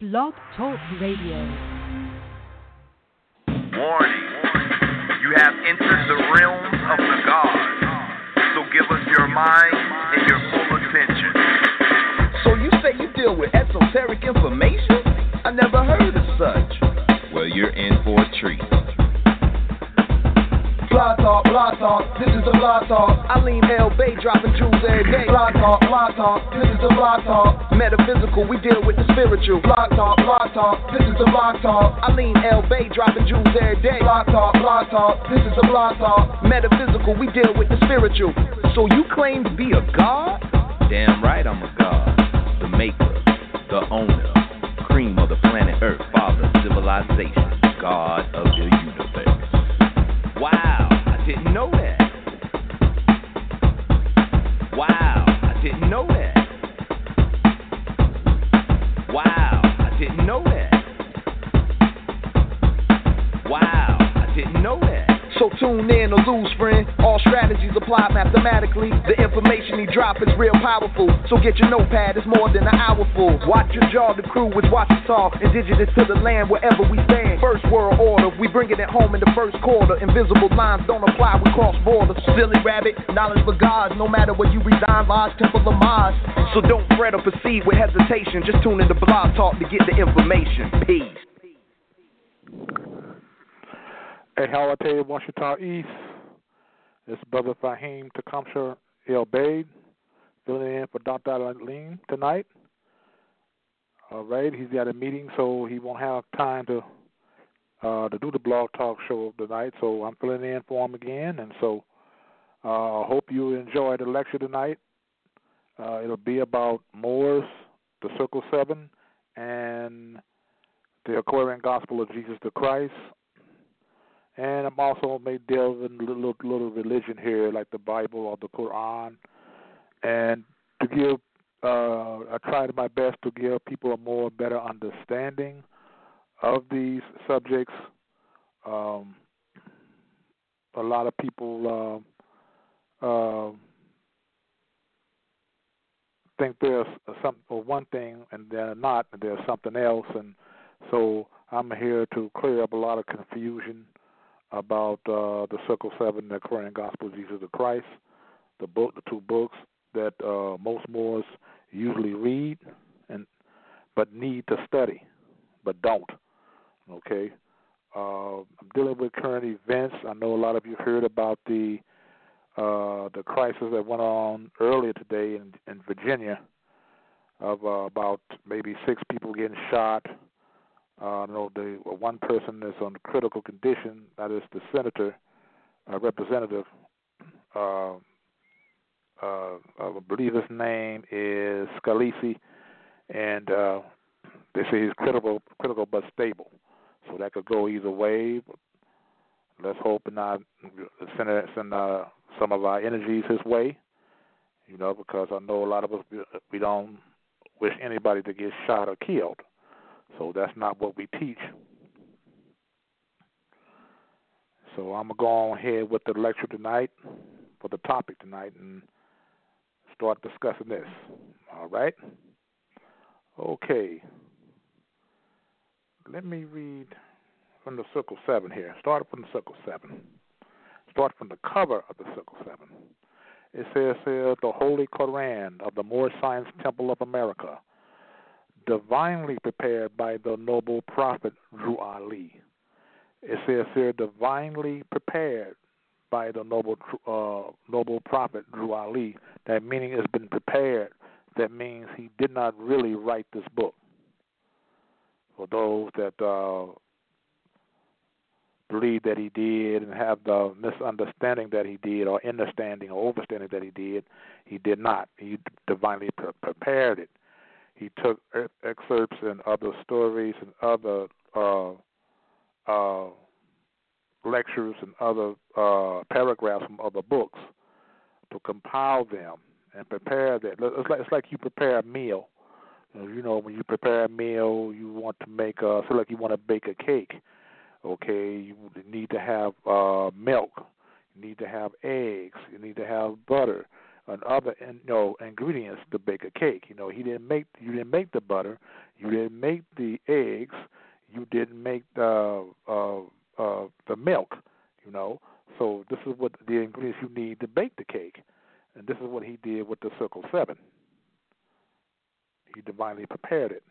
Blog Talk Radio. Warning. You have entered the realms of the gods. So give us your mind and your full attention. So you say you deal with esoteric information? I never heard of such. Well, you're in for a treat. Blog talk, blog talk, this is the blog talk. I lean L Bay dropping jewels every day. Blog talk, blog talk, this is the blog talk. Metaphysical, we deal with the spiritual. Blog talk, blog talk, this is the blog talk. I lean L Bay dropping jewels every day. Blog talk, blog talk, this is the blog talk. Metaphysical, we deal with the spiritual. So you claim to be a god? Damn right I'm a god. The maker, the owner, cream of the planet Earth, father, civilization, god of the universe. Wow, I didn't know that. Wow, I didn't know that. Wow, I didn't know that. Wow, I didn't know that. So tune in or lose, friend. All strategies apply mathematically. The information he drop is real powerful. So get your notepad, it's more than an hour full. Watch your jaw, the crew with watch it talk. Indigenous to the land wherever we stand. First world order, we bringing it at home in the first quarter. Invisible lines don't apply, we cross borders. Silly rabbit, knowledge for gods. No matter where you reside, Lodge, Temple of Mars. So don't fret or proceed with hesitation. Just tune in to Blog Talk to get the information. Peace. Hey, how I you, Washington East. It's Brother Faheem Tecumseh El Baid filling in for Dr. Lean tonight. All right, he's got a meeting, so he won't have time to uh, to do the blog talk show of tonight. So I'm filling in for him again, and so uh, I hope you enjoy the lecture tonight. Uh, it'll be about Moors, the Circle Seven, and the Aquarian Gospel of Jesus the Christ and I'm also may delve in a little, little religion here, like the Bible or the Quran, and to give, uh, I tried my best to give people a more better understanding of these subjects. Um, a lot of people uh, uh, think there's some or one thing and they're not, there's something else, and so I'm here to clear up a lot of confusion about uh, the Circle Seven, the Aquarian Gospel of Jesus the Christ, the book, the two books that uh, most Moors usually read and but need to study, but don't. Okay, uh, I'm dealing with current events. I know a lot of you heard about the uh, the crisis that went on earlier today in, in Virginia of uh, about maybe six people getting shot. Uh, know the one person is on critical condition. That is the senator, uh, representative. Uh, uh, I believe his name is Scalise, and uh, they say he's critical, critical but stable. So that could go either way. Let's hope and not send send uh, some of our energies his way. You know, because I know a lot of us we don't wish anybody to get shot or killed. So that's not what we teach. So I'm gonna go on ahead with the lecture tonight, for the topic tonight, and start discussing this. All right. Okay. Let me read from the Circle Seven here. Start from the Circle Seven. Start from the cover of the Circle Seven. It says here the Holy Koran of the Moorish Science Temple of America divinely prepared by the noble prophet Drew Ali. It says here, divinely prepared by the noble uh, noble prophet Drew Ali. That meaning has been prepared. That means he did not really write this book. For those that uh, believe that he did and have the misunderstanding that he did, or understanding or overstanding that he did, he did not. He divinely pre- prepared it he took excerpts and other stories and other uh, uh, lectures and other uh, paragraphs from other books to compile them and prepare that. It's like, it's like you prepare a meal. You know, when you prepare a meal, you want to make a, so like you want to bake a cake. Okay, you need to have uh, milk. You need to have eggs. You need to have butter. and other you know ingredients to bake a cake. You know, he didn't make you didn't make the butter, you didn't make the eggs, you didn't make the uh, uh, the milk. You know, so this is what the ingredients you need to bake the cake, and this is what he did with the circle seven. He divinely prepared it.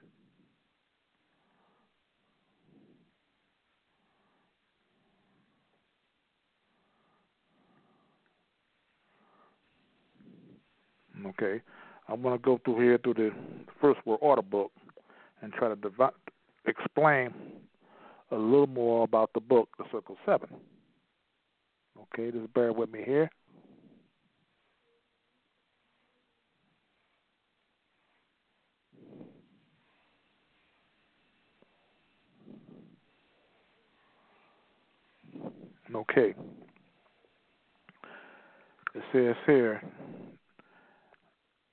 Okay, I'm going to go through here through the first world order book and try to devi- explain a little more about the book, The Circle Seven. Okay, just bear with me here. Okay. It says here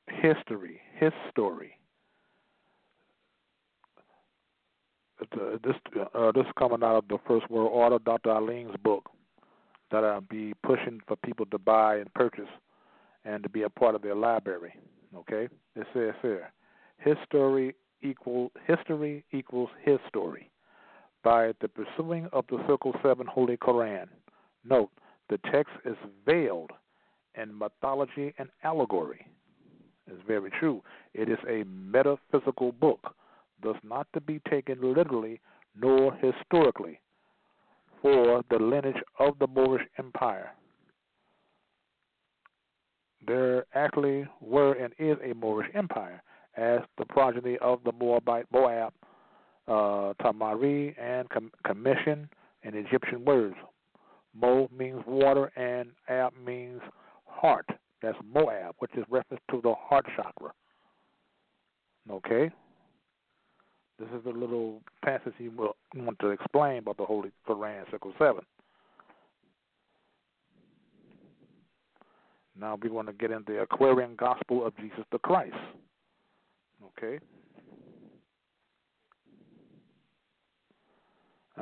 history, his story. Uh, this uh, this is coming out of the First World Order, Dr. Eileen's book that I'll be pushing for people to buy and purchase and to be a part of their library. Okay, it says here, his story equal history equals his story by the pursuing of the Circle Seven Holy Koran. Note, the text is veiled in mythology and allegory. It's very true. It is a metaphysical book, thus not to be taken literally nor historically for the lineage of the Moorish Empire. There actually were and is a Moorish Empire as the progeny of the Moabite Moab, uh, Tamari, and Commission in Egyptian words. Mo means water and Ab means heart. That's Moab, which is reference to the heart chakra. Okay? This is a little passage you want to explain about the Holy Quran, Circle 7. Now we want to get into the Aquarian Gospel of Jesus the Christ. Okay?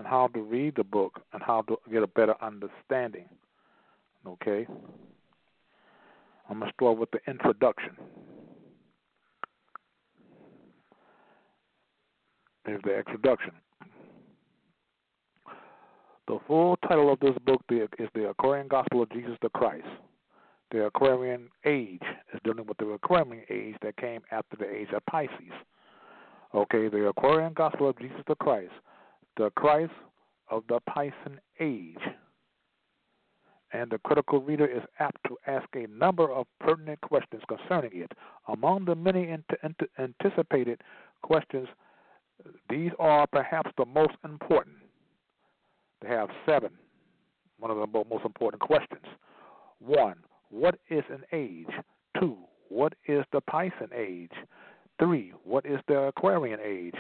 And how to read the book and how to get a better understanding. Okay? I'm going to start with the introduction. Here's the introduction. The full title of this book is The Aquarian Gospel of Jesus the Christ. The Aquarian age is dealing with the Aquarian age that came after the age of Pisces. Okay, the Aquarian Gospel of Jesus the Christ. The Christ of the Piscean age and the critical reader is apt to ask a number of pertinent questions concerning it. Among the many anticipated questions, these are perhaps the most important. They have seven, one of the most important questions. One, what is an age? Two, what is the Piscean age? Three, what is the Aquarian age?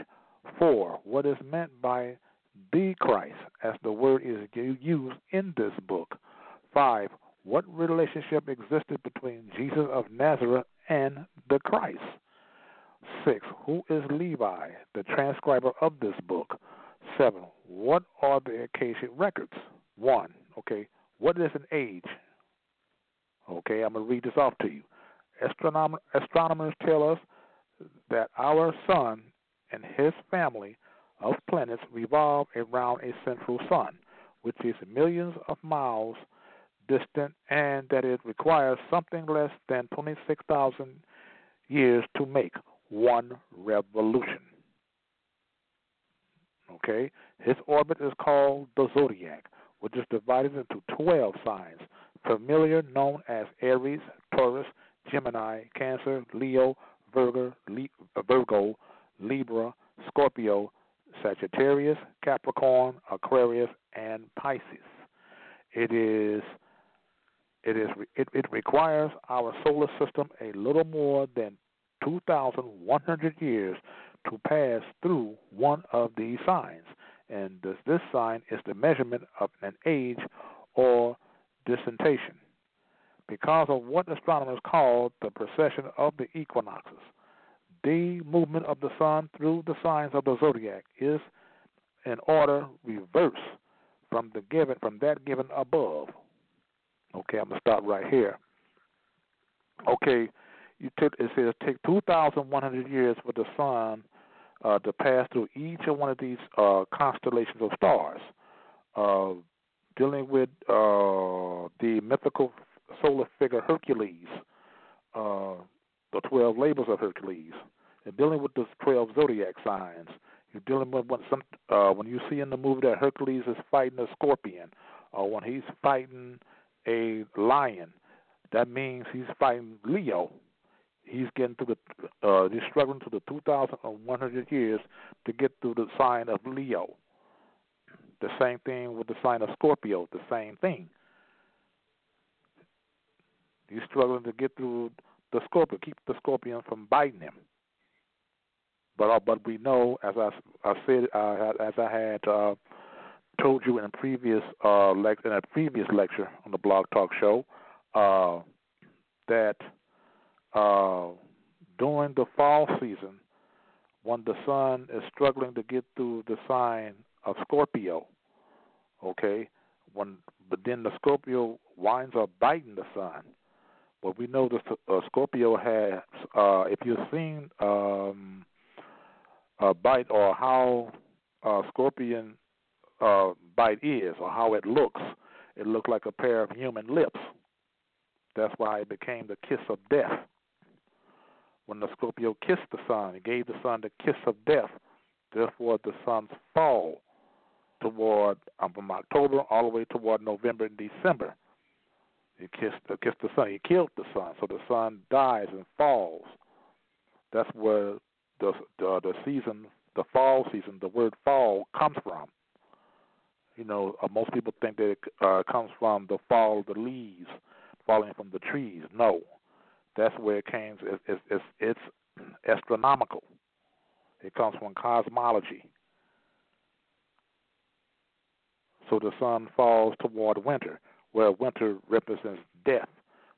Four, what is meant by the Christ, as the word is used in this book? 5. What relationship existed between Jesus of Nazareth and the Christ? 6. Who is Levi, the transcriber of this book? 7. What are the Akashic records? 1. Okay. What is an age? Okay, I'm going to read this off to you. Astronom- astronomers tell us that our sun and his family of planets revolve around a central sun, which is millions of miles distant and that it requires something less than 26,000 years to make one revolution. Okay? His orbit is called the zodiac, which is divided into 12 signs, familiar known as Aries, Taurus, Gemini, Cancer, Leo, Virgo, Virgo Libra, Scorpio, Sagittarius, Capricorn, Aquarius, and Pisces. It is it is it, it requires our solar system a little more than 2,100 years to pass through one of these signs, and this, this sign is the measurement of an age or dispensation. Because of what astronomers call the precession of the equinoxes, the movement of the sun through the signs of the zodiac is in order reverse from the given from that given above Okay, I'm to stop right here. Okay, you take it says take two thousand one hundred years for the sun uh, to pass through each one of these uh, constellations of stars, uh, dealing with uh, the mythical solar figure Hercules, uh, the twelve labors of Hercules, and dealing with the twelve zodiac signs. You're dealing with when some uh, when you see in the movie that Hercules is fighting a scorpion, or when he's fighting a lion, that means he's fighting Leo. He's getting through the uh, he's struggling through the 2,100 years to get through the sign of Leo. The same thing with the sign of Scorpio. The same thing. He's struggling to get through the scorpion, keep the Scorpion from biting him. But uh, but we know, as I, I said, uh, as I had uh, told you in a previous uh, in a previous lecture on the Blog Talk Show, uh, that uh, during the fall season, when the sun is struggling to get through the sign of Scorpio, okay, when but then the Scorpio winds up biting the sun. But we know the uh, Scorpio has, uh, if you've seen um, a bite or how uh, scorpion uh, bite is or how it looks, it looked like a pair of human lips. That's why it became the kiss of death. When the Scorpio kissed the sun, it gave the sun the kiss of death. Therefore, the sun's fall toward um, from October all the way toward November and December. He kissed, uh, kissed the sun. He killed the sun, so the sun dies and falls. That's where the the, the season, the fall season, the word fall comes from. You know, uh, most people think that it uh, comes from the fall of the leaves falling from the trees. No, that's where it came. It's, it's, it's, it's astronomical. It comes from cosmology. So the sun falls toward winter, where winter represents death,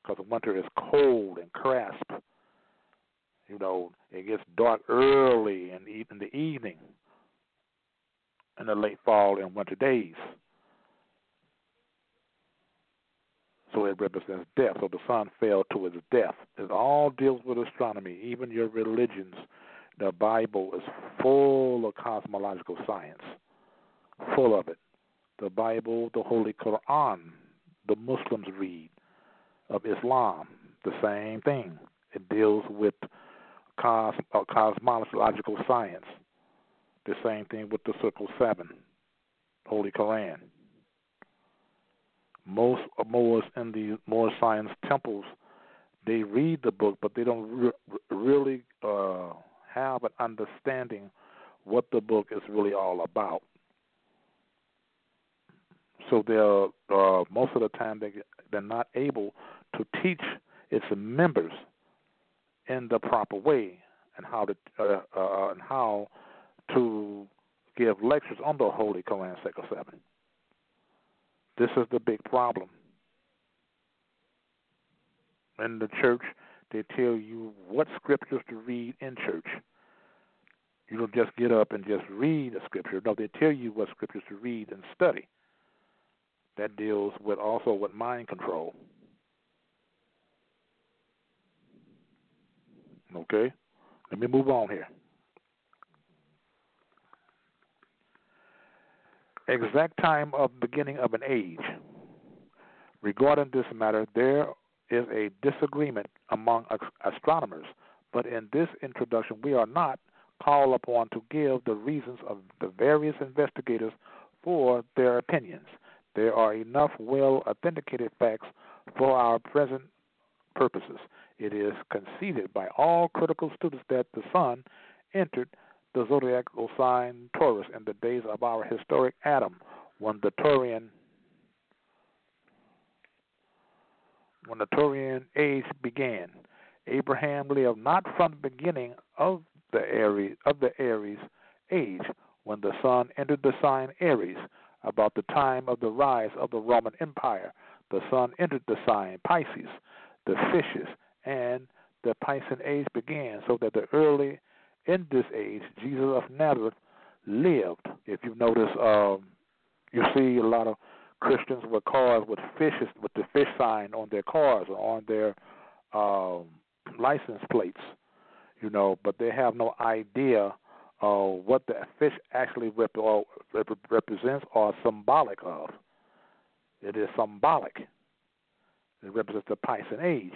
because winter is cold and crisp. You know, it gets dark early in, in the evening in the late fall and winter days. So it represents death. So the sun fell to its death. It all deals with astronomy. Even your religions, the Bible is full of cosmological science, full of it. The Bible, the Holy Quran, the Muslims read of Islam, the same thing. It deals with cos- uh, cosmological science. The same thing with the Circle Seven, Holy Quran. Most Moors in the Moor science temples, they read the book, but they don't re- really uh, have an understanding what the book is really all about. So they're uh, most of the time they they're not able to teach its members in the proper way and how to uh, uh, and how to give lectures on the Holy Quran Circle Seven. This is the big problem. In the church, they tell you what scriptures to read in church. You don't just get up and just read a scripture. No, they tell you what scriptures to read and study. That deals with also with mind control. Okay? Let me move on here. Exact time of beginning of an age. Regarding this matter, there is a disagreement among astronomers, but in this introduction, we are not called upon to give the reasons of the various investigators for their opinions. There are enough well authenticated facts for our present purposes. It is conceded by all critical students that the sun entered the zodiacal sign Taurus in the days of our historic Adam, when the Taurian when the Taurian age began. Abraham lived not from the beginning of the Aries of the Aries age, when the sun entered the sign Aries, about the time of the rise of the Roman Empire. The sun entered the sign Pisces, the fishes, and the Piscean age began, so that the early in this age, Jesus of Nazareth lived. If you notice, um, you see a lot of Christians with cars with fishes, with the fish sign on their cars or on their um, license plates, you know, but they have no idea of what the fish actually rep- or rep- represents or symbolic of. It is symbolic. It represents the Piscean age.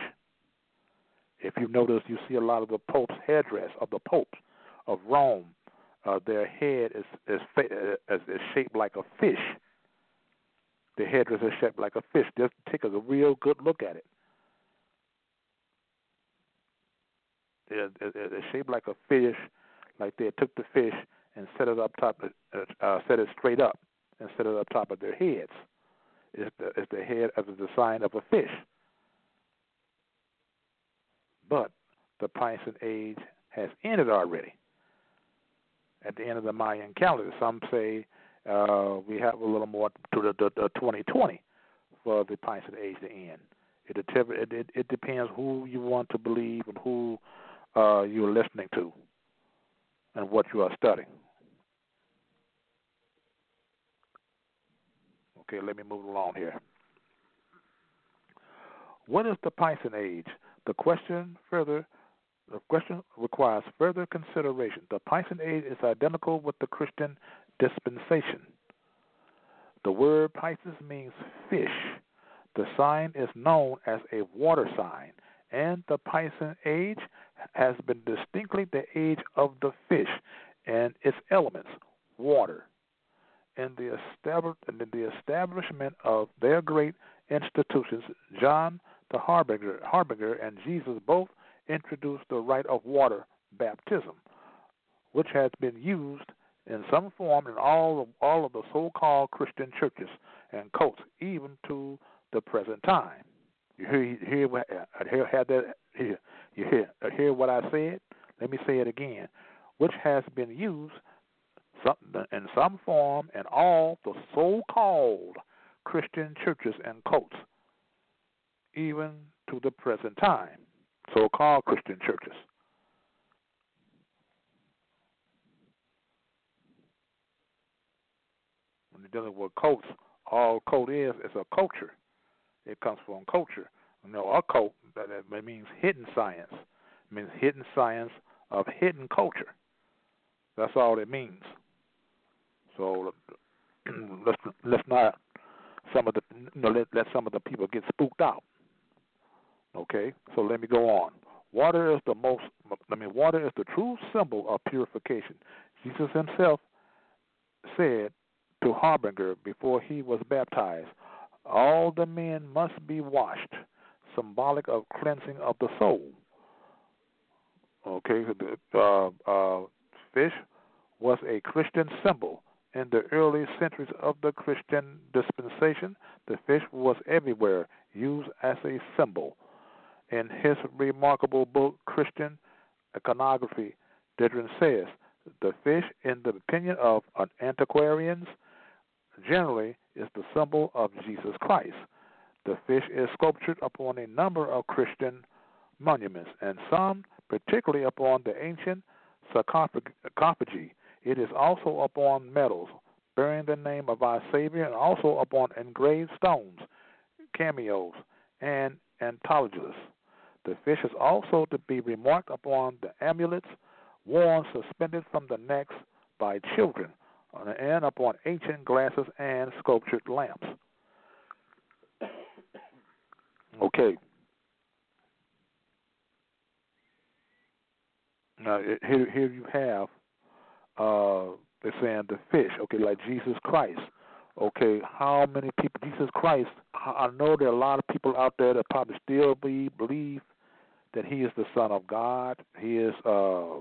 If you notice, you see a lot of the Pope's headdress of the popes of Rome. Uh, their head is is, uh, is is shaped like a fish. The headdress is shaped like a fish. Just take a real good look at it. It, it, it's shaped like a fish, like they took the fish and set it up top, uh, uh, set it straight up, and set it up top of their heads. It's the, it's the head of the design of a fish. But the Piscean age has ended already. At the end of the Mayan calendar, some say uh, we have a little more to the, the, the 2020 for the Piscean age to end. It, it, it, it depends who you want to believe and who uh, you're listening to and what you are studying. Okay, let me move along here. What is the Piscean age? The question further the question requires further consideration. The Piscean age is identical with the Christian dispensation. The word Pisces means fish. The sign is known as a water sign, and the Piscean age has been distinctly the age of the fish and its elements, water. and the, establish, in the establishment of their great institutions, John the Harbinger, Harbinger and Jesus both introduced the rite of water baptism, which has been used in some form in all of, all of the so-called Christian churches and cults, even to the present time. You hear, hear, uh, hear, hear that? Hear, you hear, uh, hear what I said? Let me say it again. Which has been used in some form in all the so-called Christian churches and cults, even to the present time, so-called Christian churches. When you're dealing with cults, all cult is is a culture. It comes from culture. Know, occult that, that means hidden science. It means hidden science of hidden culture. That's all it means. So let's let's not some of the you know, let let some of the people get spooked out. Okay, so let me go on. Water is the most. I mean, water is the true symbol of purification. Jesus Himself said to Harbinger before he was baptized, "All the men must be washed." Symbolic of cleansing of the soul. Okay, the uh, uh, fish was a Christian symbol. In the early centuries of the Christian dispensation, the fish was everywhere, used as a symbol. In his remarkable book, Christian Iconography, Didron says the fish, in the opinion of antiquarians, generally is the symbol of Jesus Christ. The fish is sculptured upon a number of Christian monuments, and some, particularly upon the ancient sarcophagi. It is also upon medals bearing the name of our Savior, and also upon engraved stones, cameos, and intaglios. The fish is also to be remarked upon the amulets worn suspended from the necks by children, and upon ancient glasses and sculptured lamps. Okay. Now here, here you have uh, they're saying the fish. Okay, like Jesus Christ. Okay, how many people? Jesus Christ. I know there are a lot of people out there that probably still believe believe that He is the Son of God. He is uh,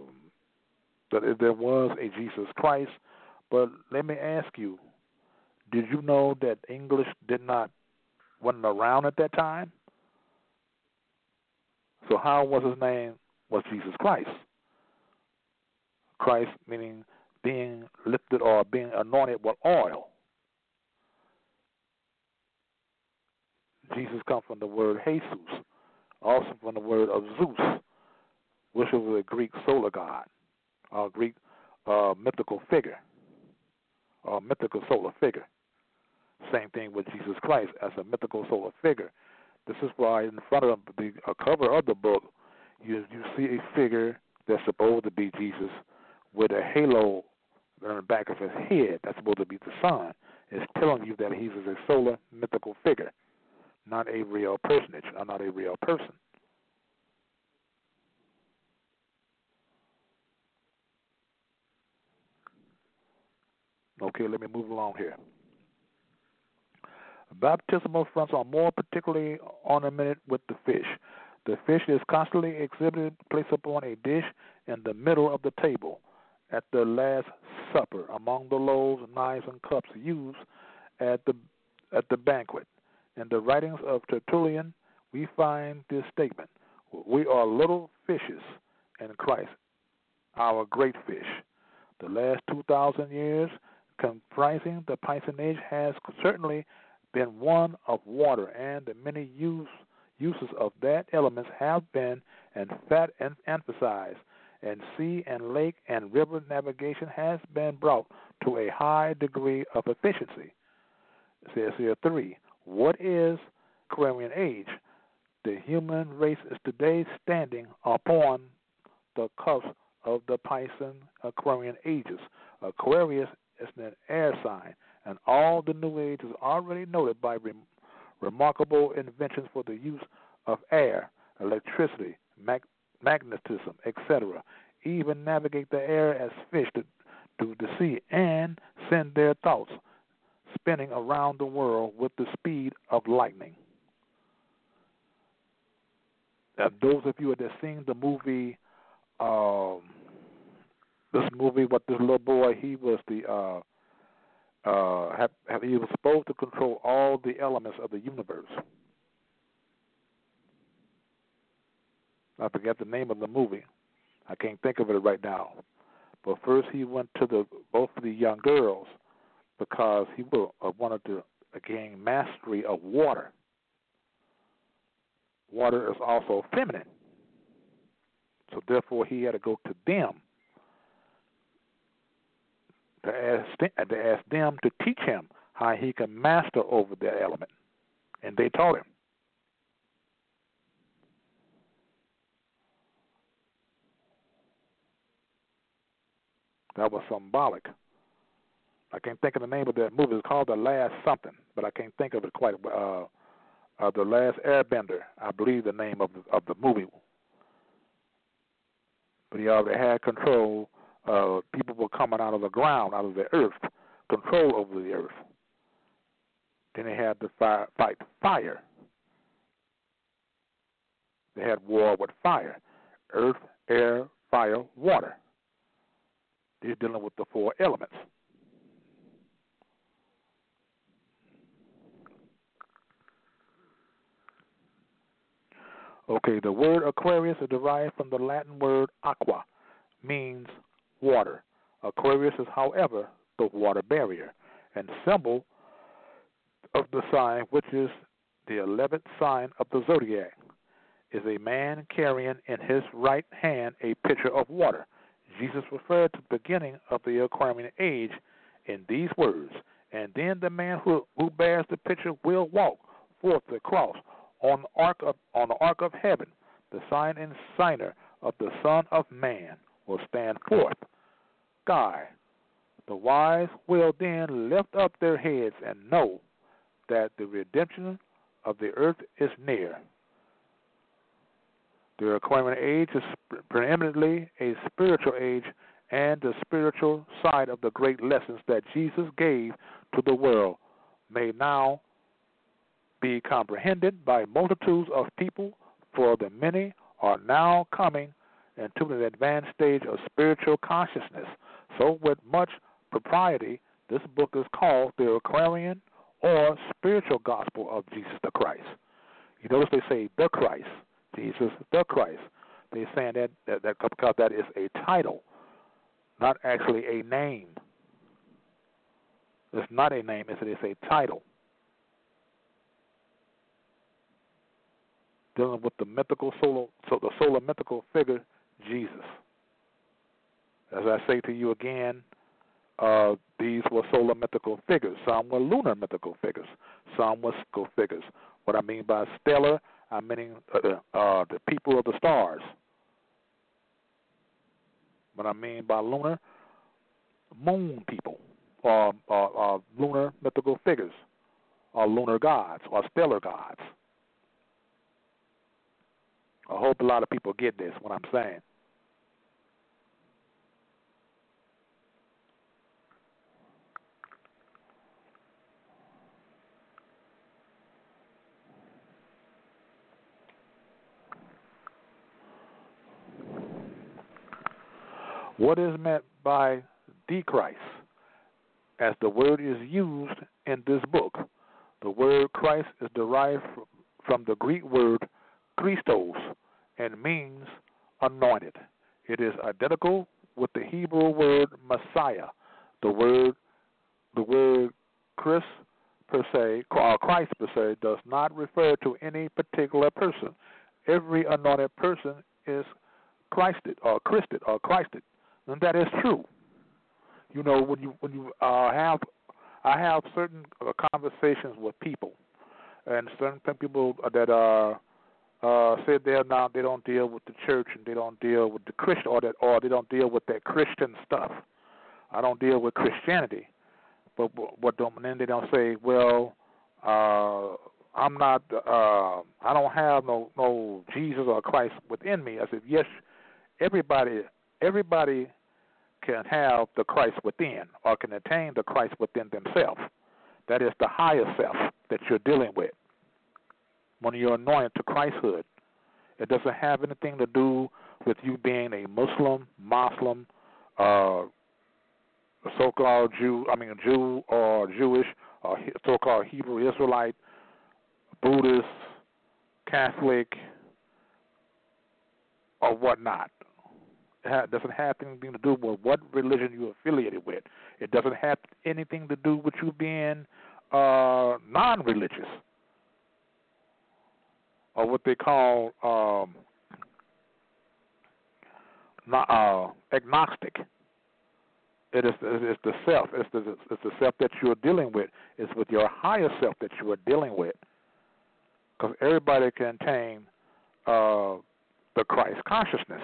that there was a Jesus Christ. But let me ask you: Did you know that English did not wasn't around at that time? So how was his name? Was Jesus Christ. Christ meaning being lifted or being anointed with oil. Jesus comes from the word Jesus, also from the word of Zeus, which was a Greek solar god, a Greek uh, mythical figure, a mythical solar figure. Same thing with Jesus Christ as a mythical solar figure This is why in front of the uh, cover of the book, you you see a figure that's supposed to be Jesus with a halo on the back of his head. That's supposed to be the sun. It's telling you that he's a solar mythical figure, not a real personage, or not a real person. Okay, let me move along here. Baptismal fonts are more particularly ornamented with the fish. The fish is constantly exhibited, placed upon a dish in the middle of the table at the Last Supper, among the loaves, knives, and cups used at the at the banquet. In the writings of Tertullian, we find this statement: "We are little fishes in Christ, our great fish." The last two thousand years comprising the Piscean Age has certainly been one of water, and the many use, uses of that element have been and fat and emphasized, and sea and lake and river navigation has been brought to a high degree of efficiency. It says here three. What is Aquarian age? The human race is today standing upon the cusp of the Piscean Aquarian ages. Aquarius is an air sign, and all the New Age is already noted by rem- remarkable inventions for the use of air, electricity, mag- magnetism, etc. Even navigate the air as fish to, to the sea and send their thoughts spinning around the world with the speed of lightning. Uh, those of you that have seen the movie um, this movie what this little boy he was the uh uh he was supposed to control all the elements of the universe. I forget the name of the movie. I can't think of it right now. But first he went to the both of the young girls because he uh, wanted to gain mastery of water. Water is also feminine. So therefore he had to go to them to ask, to ask them to teach him how he can master over that element. And they taught him. That was symbolic. I can't think of the name of that movie. It's called The Last Something, but I can't think of it quite. Uh, uh, the Last Airbender, I believe the name of the, of the movie. But he already had control uh, people were coming out of the ground, out of the earth, control over the earth. Then they had to fire, fight fire. They had war with fire earth, air, fire, water. They're dealing with the four elements. Okay, the word Aquarius is derived from the Latin word aqua, means water. Aquarius is, however, the water barrier and symbol of the sign, which is the 11th sign of the zodiac, is a man carrying in his right hand a pitcher of water. Jesus referred to the beginning of the Aquarian age in these words, and then the man who, who bears the pitcher will walk forth across on the arc of on the arc of heaven, the sign and signer of the Son of Man will stand forth. Sky. The wise will then lift up their heads and know that the redemption of the earth is near. The Aquarian age is preeminently a spiritual age, and the spiritual side of the great lessons that Jesus gave to the world may now be comprehended by multitudes of people, for the many are now coming into an advanced stage of spiritual consciousness. So, with much propriety, this book is called the Aquarian or Spiritual Gospel of Jesus the Christ. You notice they say the Christ, Jesus the Christ. They're saying that, that, that that is a title, not actually a name. It's not a name, it's, it's a title. Dealing with the mythical solar, so the solar mythical figure Jesus. As I say to you again, uh, these were solar mythical figures. Some were lunar mythical figures. Some were mythical figures. What I mean by stellar, I mean uh, uh, the people of the stars. What I mean by lunar, moon people, or, or lunar mythical figures, or lunar gods, or stellar gods. I hope a lot of people get this, what I'm saying. What is meant by the Christ? As the word is used in this book, the word Christ is derived from the Greek word Christos and means anointed. It is identical with the Hebrew word Messiah. The word the word Chris per se, or Christ per se, does not refer to any particular person. Every anointed person is Christed or Christed or Christed, and that is true. You know, when you when you uh, have, I have certain uh, conversations with people, and certain people that are uh, said they're not they don't deal with the church and they don't deal with the Christian or that or they don't deal with that Christian stuff. I don't deal with Christianity, but what don't then they don't say, well, uh, I'm not, uh, I don't have no no Jesus or Christ within me. I said, yes, everybody everybody can have the Christ within or can attain the Christ within themselves. That is the higher self that you're dealing with when you're anointed to Christhood. It doesn't have anything to do with you being a Muslim, Muslim, uh, so-called Jew, I mean Jew or Jewish, or so-called Hebrew Israelite, Buddhist, Catholic, or whatnot. It doesn't have anything to do with what religion you're affiliated with. It doesn't have anything to do with you being uh, non-religious or what they call um, not, uh, agnostic. It is it's the self. It's the it's the self that you're dealing with. It's with your higher self that you are dealing with. Because everybody can attain uh, the Christ consciousness.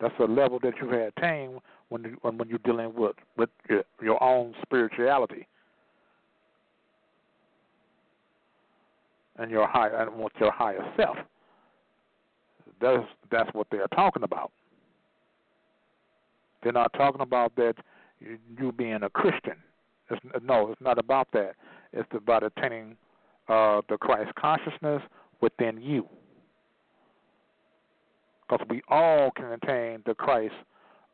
That's a level that you have attained when you, when, you're dealing with with your, your own spirituality. and your high and with your higher self. That's that's what they're talking about. They're not talking about that you, you being a Christian. It's, no, it's not about that. It's about attaining uh, the Christ consciousness within you. Because we all can attain the Christ,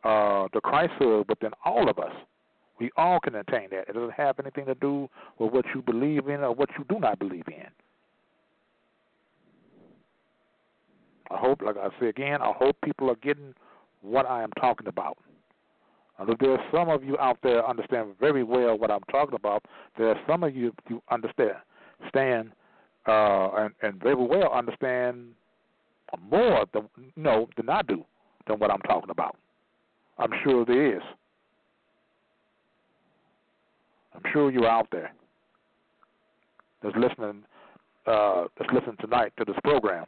uh, the Christhood within all of us. We all can attain that. It doesn't have anything to do with what you believe in or what you do not believe in. I hope, like I say again, I hope people are getting what I am talking about. If there are some of you out there understand very well what I'm talking about, there are some of you you understand stand uh, and, and very well understand more than know than I do than what I'm talking about. I'm sure there is. I'm sure you're out there that's listening uh, that's listening tonight to this program.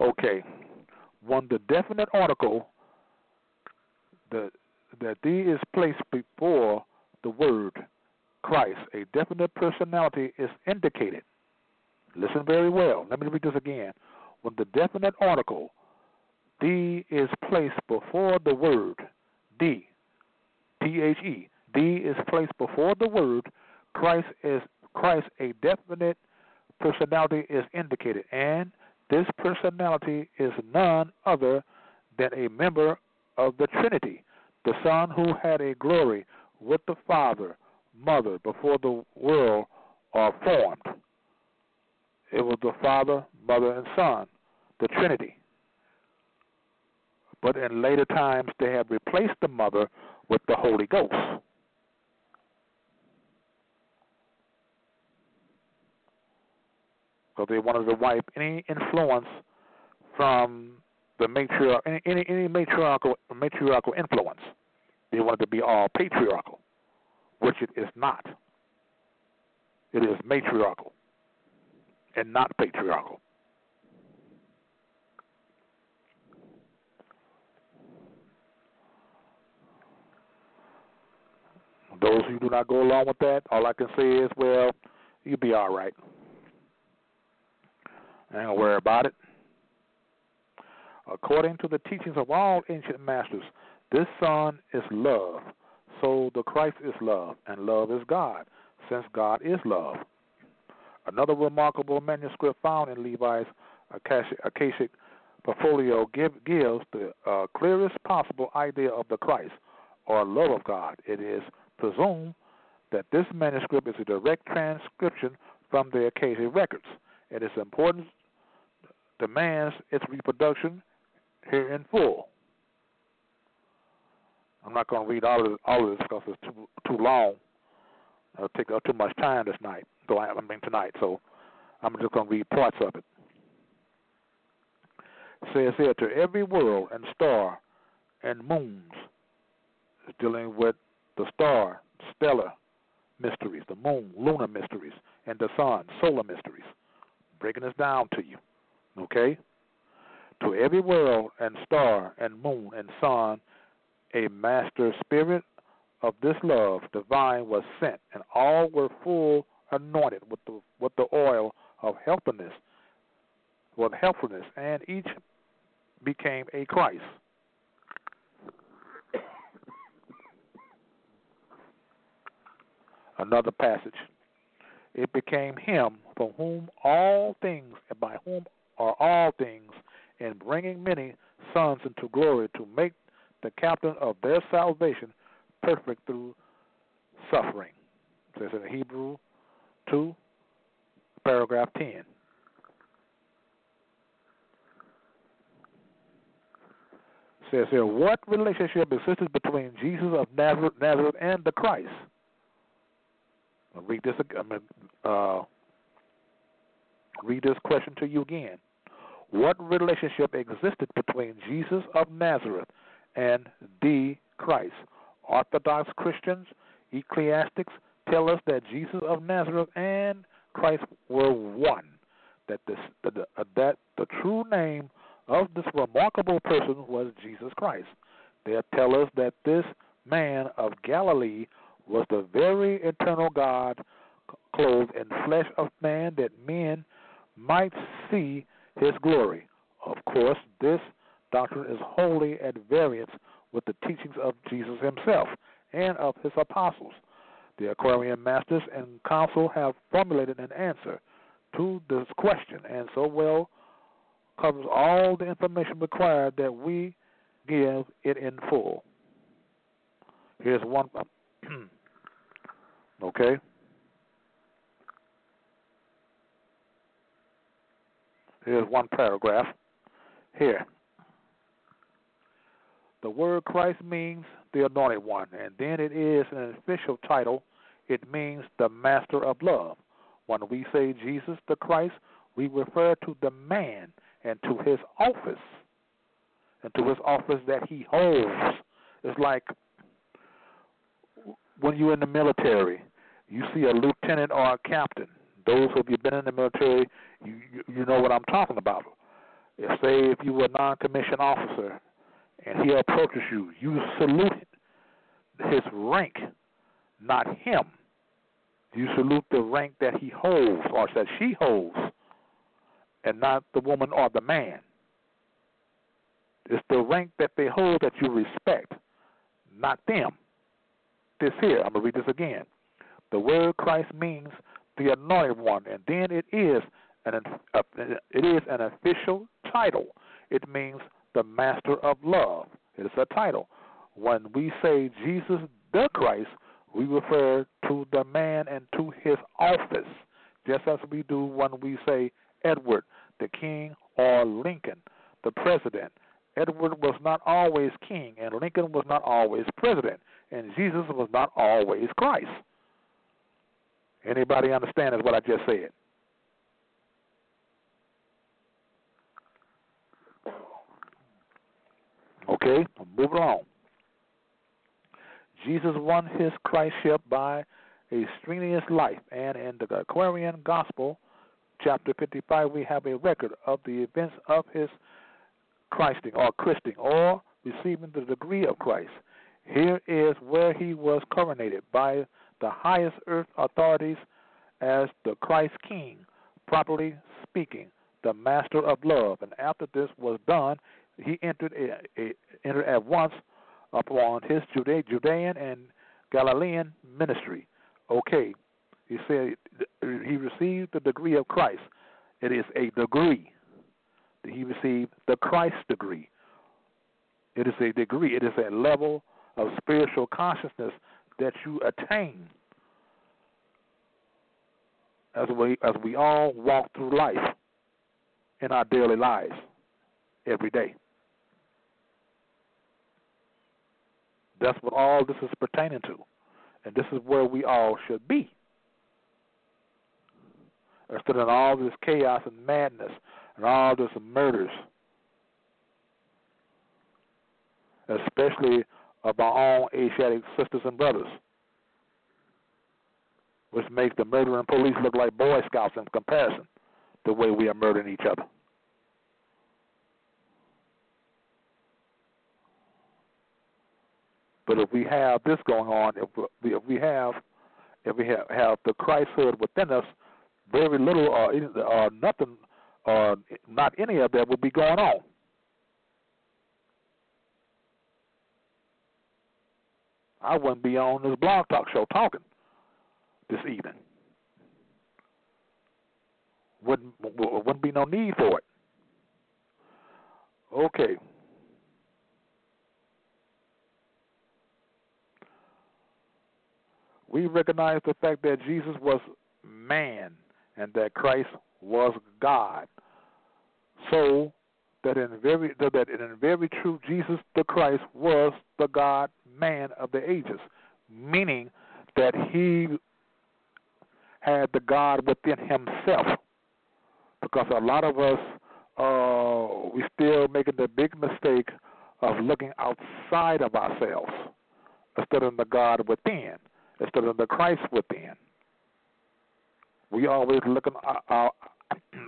Okay. When the definite article the that thee is placed before the word Christ, a definite personality is indicated. Listen very well. Let me read this again. When the definite article D is placed before the word D, T H E, D is placed before the word Christ is Christ a definite personality is indicated and this personality is none other than a member of the Trinity, the Son who had a glory with the Father, Mother before the world are formed. It was the Father, Mother, and Son, the Trinity. But in later times, they have replaced the Mother with the Holy Ghost. So they wanted to wipe any influence from the matriarch, any, any, any matriarchal matriarchal influence. They wanted to be all patriarchal, which it is not. It is matriarchal and not patriarchal. Those who do not go along with that, all I can say is, well, you'll be all right. Gonna worry about it. According to the teachings of all ancient masters, this Son is love. So the Christ is love, and love is God, since God is love. Another remarkable manuscript found in Levi's Akashic portfolio give, gives the uh, clearest possible idea of the Christ, or love of God. It is presumed that this manuscript is a direct transcription from the Akashic records, and its importance demands its reproduction here in full. I'm not going to read all of all of this because it's too too long. It'll take up too much time this night. I, I mean tonight. So I'm just going to read parts of it. it. Says here to every world and star and moons is dealing with the star, stellar mysteries, the moon, lunar mysteries, and the sun, solar mysteries. Breaking this down to you. Okay? To every world and star and moon and sun, a master spirit of this love divine was sent, and all were full anointed with the with the oil of helpfulness, with helpfulness, and each became a Christ. Another passage. It became him for whom all things and by whom are all things, in bringing many sons into glory to make the captain of their salvation perfect through suffering. It says in Hebrew 2, paragraph 10. says here, what relationship existed between Jesus of Nazareth, Nazareth and the Christ? I'll read this. I mean, uh, read this question to you again. What relationship existed between Jesus of Nazareth and the Christ? Orthodox Christians, ecclesiastics tell us that Jesus of Nazareth and Christ were one. That this, the, uh, that the true name of this remarkable person was Jesus Christ. They tell us that this man of Galilee was the very eternal God clothed in flesh of man that men might see his glory. Of course, this doctrine is wholly at variance with the teachings of Jesus himself and of his apostles. The Aquarian Masters and Council have formulated an answer to this question, and so well covers all the information required that we give it in full. Here's one. Uh, okay. Here's one paragraph. Here. The word Christ means the anointed one, and then it is an official title. It means the master of love. When we say Jesus the Christ, we refer to the man and to his office, and to his office that he holds. It's like when you're in the military, you see a lieutenant or a captain. Those of you been in the military, you you know what I'm talking about. If say if you were a non-commissioned officer and he approaches you, you salute his rank, not him. You salute the rank that he holds or that she holds, and not the woman or the man. It's the rank that they hold that you respect, not them. This here, I'm going to read this again. The word Christ means the anointed one, and then it is an uh, it is an official title. It means the master of love. It is a title. When we say Jesus the Christ, we refer to the man and to his office, just as we do when we say Edward the king or Lincoln the president. Edward was not always king, and Lincoln was not always president, and Jesus was not always Christ. Anybody understand what I just said? Okay, move on. Jesus won his Christship by a strenuous life, and in the Aquarian Gospel, chapter 55, we have a record of the events of his Christing or Christing or receiving the degree of Christ. Here is where he was coronated by the highest earth authorities as the Christ King, properly speaking, the Master of Love. And after this was done, he entered a, a, entered at once upon his Judean and Galilean ministry. Okay, he said he received the degree of Christ. It is a degree. He received the Christ degree. It is a degree. It is a level of spiritual consciousness that you attain as we as we all walk through life in our daily lives every day. That's what all this is pertaining to. And this is where we all should be. Instead of all this chaos and madness and all this murders, especially of our own Asiatic sisters and brothers, which makes the murdering police look like Boy Scouts in comparison the way we are murdering each other. But if we have this going on, if we, if we have if we have, have the Christhood within us, very little or, nothing or not any of that will be going on. I wouldn't be on this blog talk show talking this evening. Wouldn't wouldn't be no need for it. Okay. We recognize the fact that Jesus was man and that Christ was God. So that in very that in very true Jesus the Christ was the God man of the ages, meaning that he had the God within himself. Because a lot of us uh we still making the big mistake of looking outside of ourselves instead of the God within instead of the Christ within. We always looking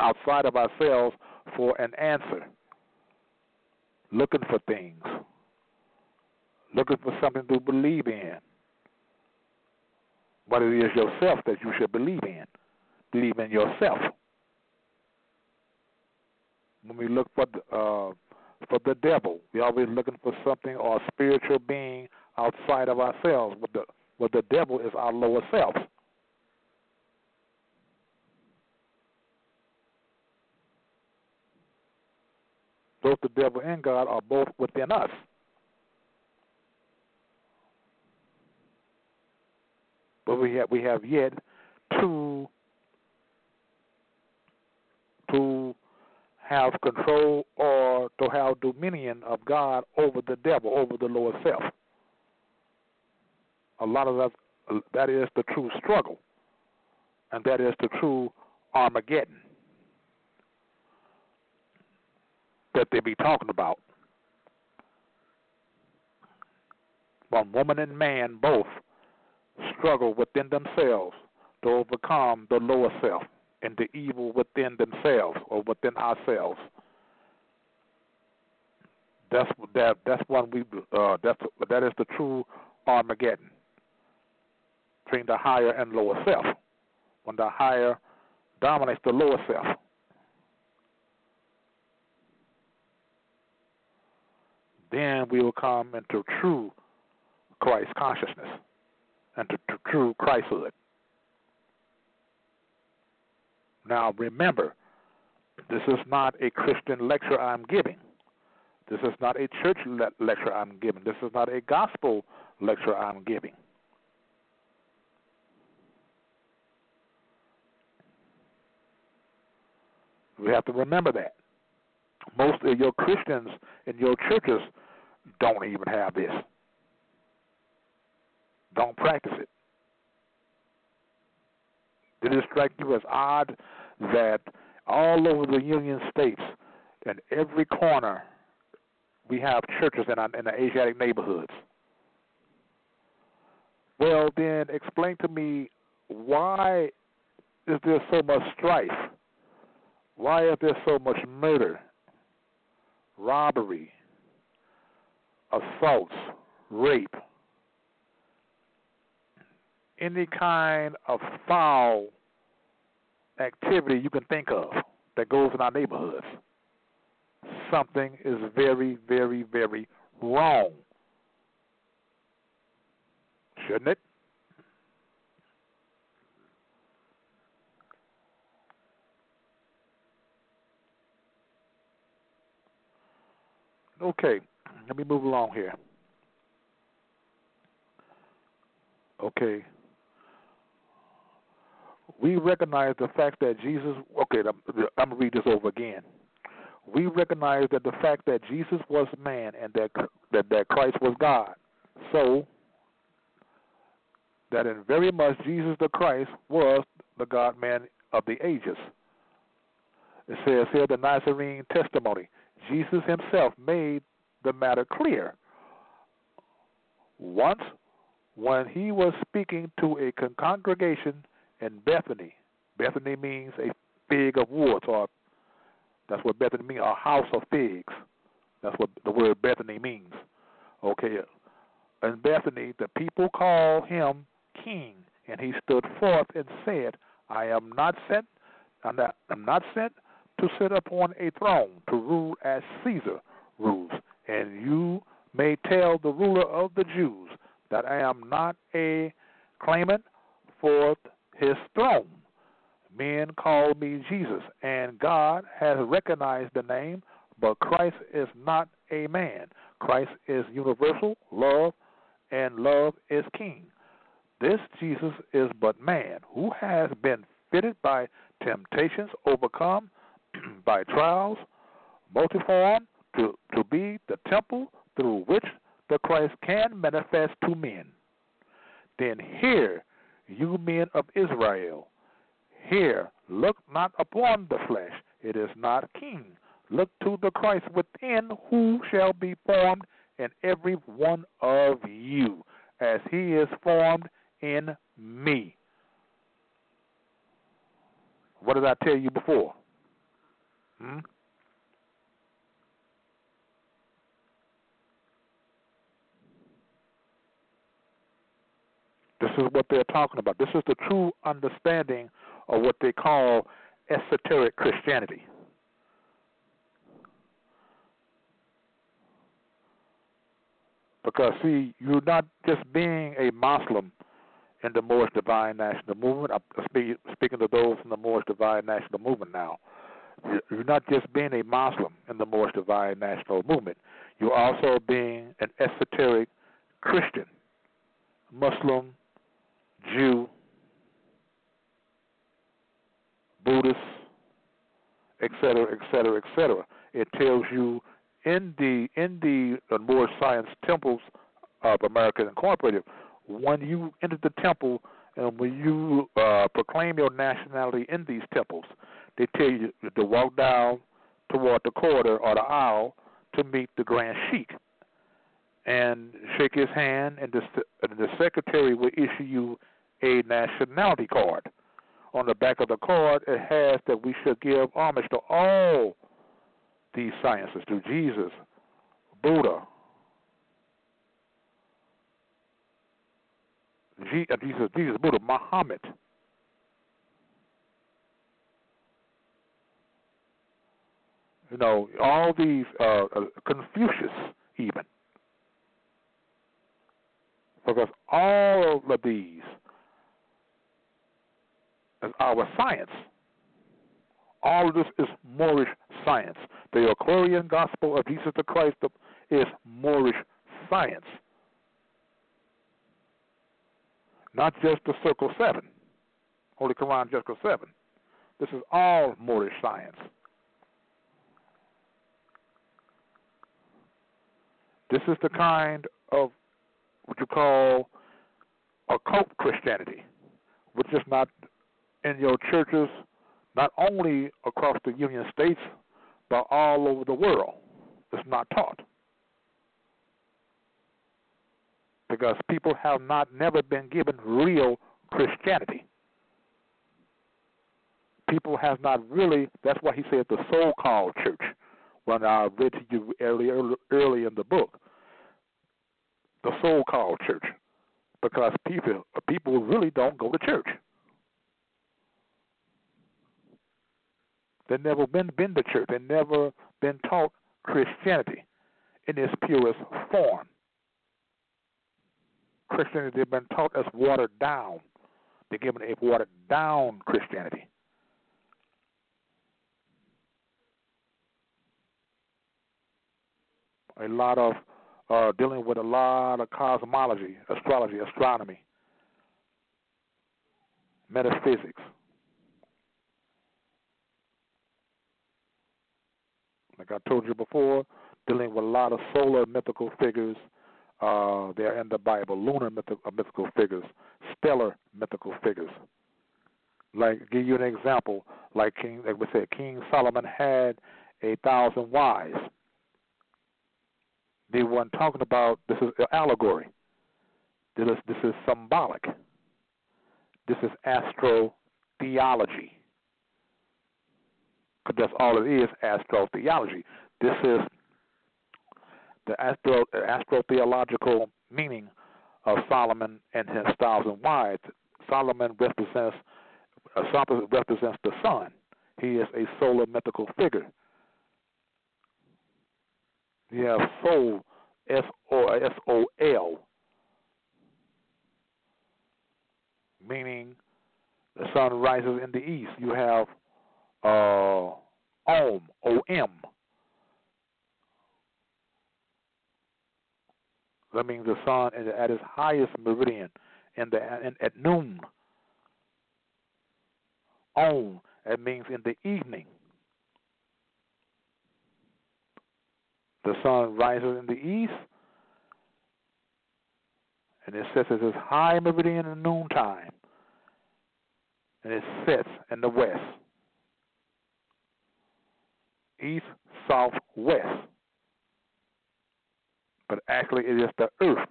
outside of ourselves for an answer, looking for things, looking for something to believe in. But it is yourself that you should believe in. Believe in yourself. When we look for the, uh, for the devil, we're always looking for something or a spiritual being outside of ourselves. But the well, the devil is our lower self. Both the devil and God are both within us. But we have we have yet to to have control or to have dominion of God over the devil, over the lower self a lot of that that is the true struggle, and that is the true Armageddon that they be talking about. When woman and man both struggle within themselves to overcome the lower self and the evil within themselves or within ourselves. That's that. That's one we. Uh, that's that is the true Armageddon between the higher and lower self. When the higher dominates the lower self. Then we will come into true Christ consciousness and to, to true Christhood. Now remember, this is not a Christian lecture I'm giving. This is not a church le- lecture I'm giving. This is not a gospel lecture I'm giving. We have to remember that. Most of your Christians in your churches don't even have this. Don't practice it. Did it strike you as odd that all over the Union States, in every corner, we have churches in, our, in the Asiatic neighborhoods? Well, then explain to me why is there so much strife? Why is there so much murder, robbery, assaults, rape, any kind of foul activity you can think of that goes in our neighborhoods? Something is very, very, very wrong. Shouldn't it? Okay, let me move along here. Okay. We recognize the fact that Jesus, okay, I'm, I'm going to read this over again. We recognize that the fact that Jesus was man and that, that, that Christ was God. So, that in very much Jesus the Christ was the God man of the ages. It says here the Nazarene testimony. Jesus himself made the matter clear. Once, when he was speaking to a congregation in Bethany, Bethany means a fig of woods, or that's what Bethany means, a house of figs. That's what the word Bethany means. Okay. In Bethany, the people called him king, and he stood forth and said, I am not sent, I'm not, I'm not sent to sit upon a throne to rule as Caesar rules. And you may tell the ruler of the Jews that I am not a claimant for his throne. Men call me Jesus, and God has recognized the name, but Christ is not a man. Christ is universal love, and love is king. This Jesus is but man who has been fitted by temptations, overcome by trials, multiform, to, to be the temple through which the Christ can manifest to men. Then hear, you men of Israel, hear, look not upon the flesh, it is not king. Look to the Christ within, who shall be formed in every one of you, as he is formed in me. What did I tell you before? Hmm? This is what they're talking about. This is the true understanding of what they call esoteric Christianity. Because, see, you're not just being a Muslim in the Moorish Divine National Movement. I'm speaking to those in the Moorish Divine National Movement now. You're not just being a Muslim in the Moorish Divine National Movement. You're also being an esoteric Christian, Muslim, Jew, Buddhist, etc., etc., etc. It tells you in the in the uh, Moorish Science Temples of America Incorporated, when you enter the temple and when you uh, proclaim your nationality in these temples, they tell you to walk down toward the corridor or the aisle to meet the Grand Sheik and shake his hand, and the, the secretary will issue you a nationality card. On the back of the card, it has that we should give homage to all these sciences, to Jesus, Buddha, uh, Jesus, Jesus, Buddha, Muhammad. You know, all these, uh, uh, Confucius, even. Because all of these is our science. All of this is Moorish science. The Aquarian gospel of Jesus the Christ is Moorish science. Not just the Circle 7, Holy Quran Circle 7. This is all Moorish science. This is the kind of what you call occult Christianity, which is not in your churches, not only across the Union States, but all over the world. It's not taught. because people have not never been given real Christianity. People have not really. That's why he said the so-called church. When I read to you earlier, early in the book, the so-called church, because people people really don't go to church. They've never been been to church. They've never been taught Christianity in its purest form. Christianity they've been taught as watered down. They're given a watered down Christianity. A lot of uh, dealing with a lot of cosmology, astrology, astronomy, metaphysics. Like I told you before, dealing with a lot of solar mythical figures. Uh, they're in the Bible, lunar mythical, uh, mythical figures, stellar mythical figures. Like, give you an example, like King, like we said, King Solomon had a thousand wives. They weren't talking about this is allegory. This is this is symbolic. This is astro theology. Because that's all it is, astro theology. This is the astro, astro theological meaning of Solomon and his thousand wives. Solomon represents uh, Solomon represents the sun. He is a solar mythical figure. You have soul, S O S O L, meaning the sun rises in the east. You have uh, Om, O M. That means the sun is at its highest meridian in the in, at noon. Om, that means in the evening. The sun rises in the east, and it sets at its high meridian in the noontime, and it sets in the west. East, south, west. But actually, it is the earth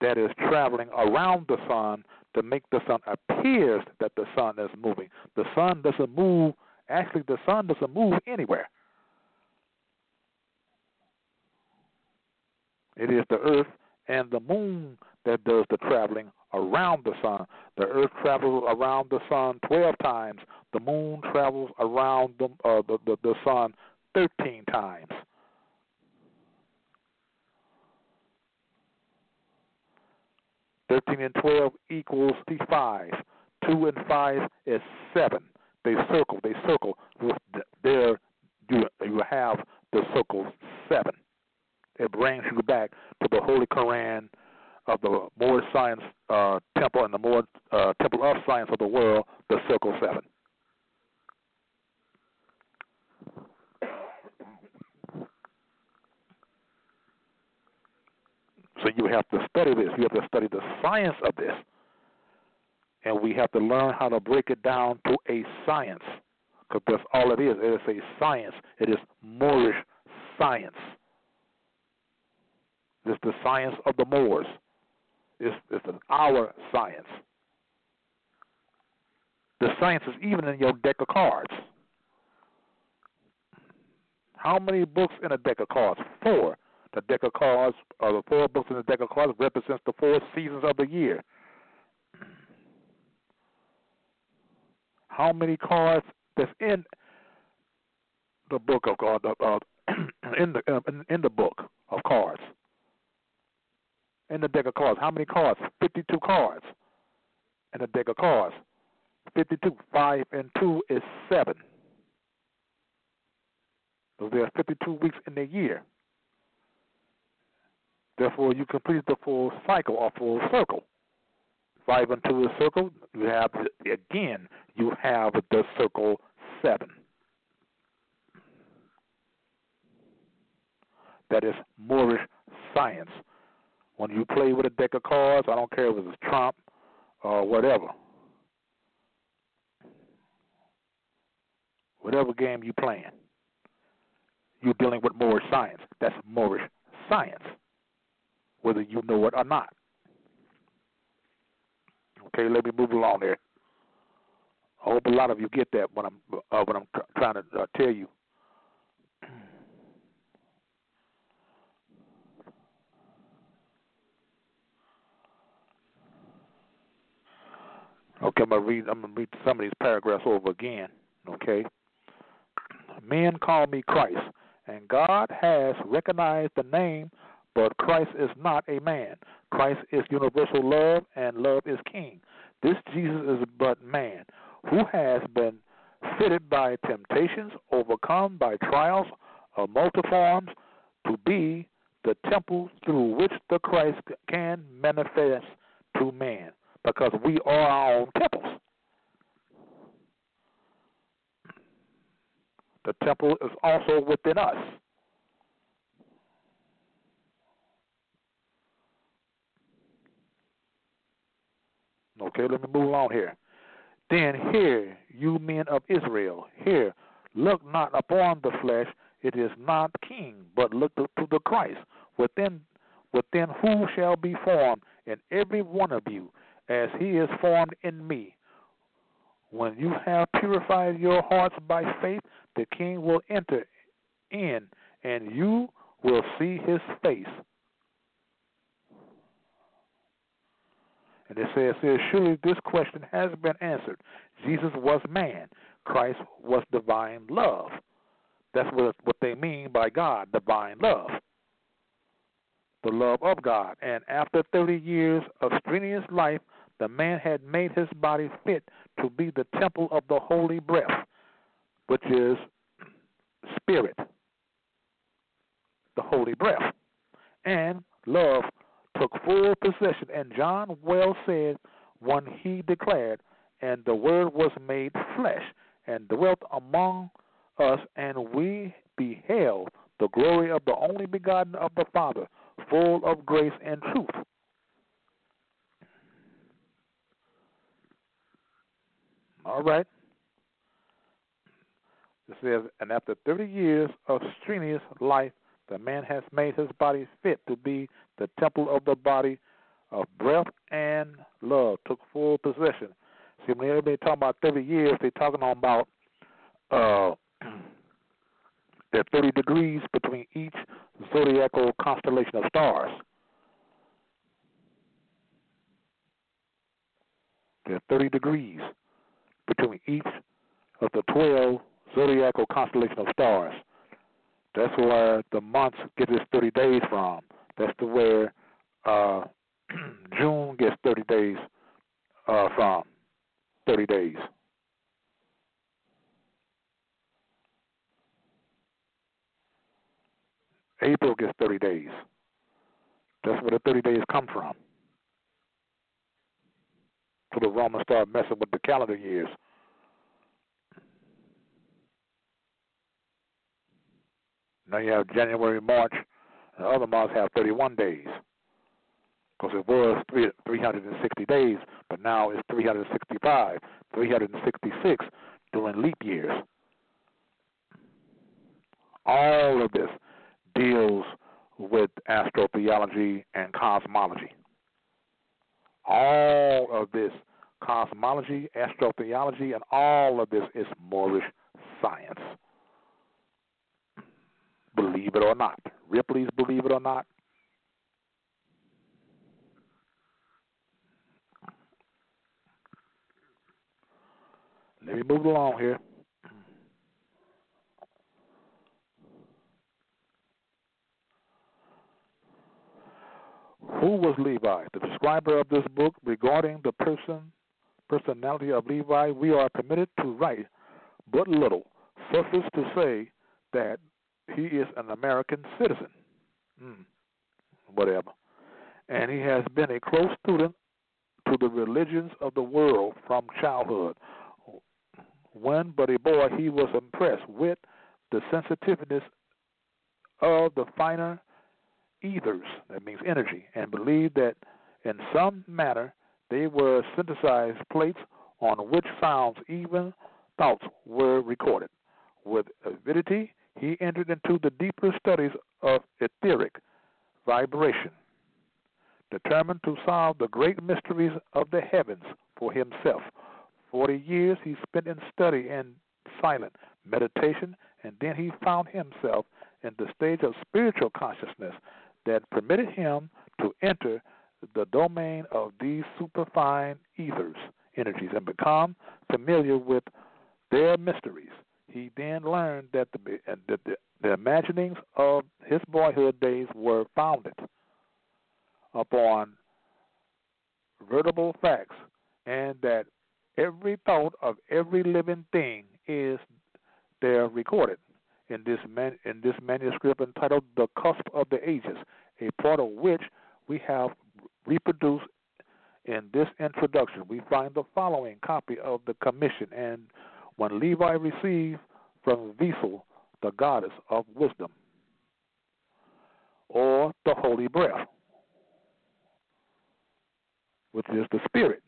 that is traveling around the sun to make the sun appears that the sun is moving. The sun doesn't move. Actually, the sun doesn't move anywhere. It is the earth and the moon that does the traveling around the sun. The earth travels around the sun 12 times. The moon travels around the, uh, the, the, the sun 13 times. Thirteen and twelve equals the five. Two and five is seven. They circle. They circle. There, you you have the circle seven. It brings you back to the Holy Quran of the Moorish Science uh, Temple and the Moorish uh, Temple of Science of the World, the Circle Seven. So you have to study this. You have to study the science of this. And we have to learn how to break it down to a science. Because that's all it is. It is a science. It is Moorish science. It's the science of the Moors. It's, it's our science. The science is even in your deck of cards. How many books in a deck of cards? Four. The deck of cards, or the four books in the deck of cards, represents the four seasons of the year. How many cards that's in the book of God, uh, in the uh, in, in the book of cards? In the deck of cards. How many cards? 52 cards in the deck of cards. 52. 5 and 2 is 7. So there are 52 weeks in the year. Therefore, you complete the full cycle or full circle. 5 and 2 is circle. You have, again, you have the circle 7. That is Moorish science. When you play with a deck of cards, I don't care if it's Trump or whatever. Whatever game you're playing, you're dealing with Moorish science. That's Moorish science, whether you know it or not. Okay, let me move along there. I hope a lot of you get that when I'm uh, when I'm trying to uh, tell you. Okay, I'm gonna read. I'm gonna read some of these paragraphs over again. Okay. Men call me Christ, and God has recognized the name, but Christ is not a man. Christ is universal love, and love is king. This Jesus is but man, who has been fitted by temptations, overcome by trials of multiforms, to be the temple through which the Christ can manifest to man because we are our own temples. The temple is also within us. Okay, let me move on here. Then hear, you men of Israel, hear, look not upon the flesh, it is not king, but look to, to the Christ, within within who shall be formed in every one of you, as he is formed in me. When you have purified your hearts by faith, the king will enter in, and you will see his face. And it says here, surely this question has been answered. Jesus was man. Christ was divine love. That's what, what they mean by God, divine love. The love of God. And after 30 years of strenuous life, the man had made his body fit to be the temple of the holy breath, which is spirit, the holy breath. And love took full possession. And John well said when he declared, And the Word was made flesh and dwelt among us, and we beheld the glory of the only begotten of the Father, full of grace and truth. All right. It says, and after 30 years of strenuous life, the man has made his body fit to be the temple of the body of breath and love. Took full possession. See, when everybody talking about 30 years, they're talking about uh, there are 30 degrees between each zodiacal constellation of stars. There are 30 degrees between each of the 12 zodiacal of stars. That's where the months get its 30 days from. That's the where uh, June gets 30 days uh, from. 30 days. April gets 30 days. That's where the 30 days come from for the Romans start messing with the calendar years. Now you have January, March, and other months have 31 days. Because it was three, 360 days, but now it's 365, 366 during leap years. All of this deals with astrotheology and cosmology. All of this cosmology, astrotheology, and all of this is Moorish science. Believe it or not. Ripley's believe it or not. Let me move along here. Who was Levi? The describer of this book regarding the person personality of Levi, we are permitted to write but little. Suffice to say that he is an American citizen. Hmm. Whatever. And he has been a close student to the religions of the world from childhood. When but a boy, he was impressed with the sensitiveness of the finer ethers, that means energy, and believed that in some manner they were synthesized plates on which sounds, even thoughts, were recorded. With avidity, he entered into the deeper studies of etheric vibration determined to solve the great mysteries of the heavens for himself. Forty years he spent in study and silent meditation, and then he found himself in the stage of spiritual consciousness that permitted him to enter the domain of these superfine ethers, energies, and become familiar with their mysteries. He then learned that the, the, the, the imaginings of his boyhood days were founded upon veritable facts, and that every thought of every living thing is there recorded in this man, in this manuscript entitled "The Cusp of the Ages," a part of which we have reproduced in this introduction. We find the following copy of the commission, and when Levi received from Visel, the goddess of wisdom, or the holy breath, which is the spirit.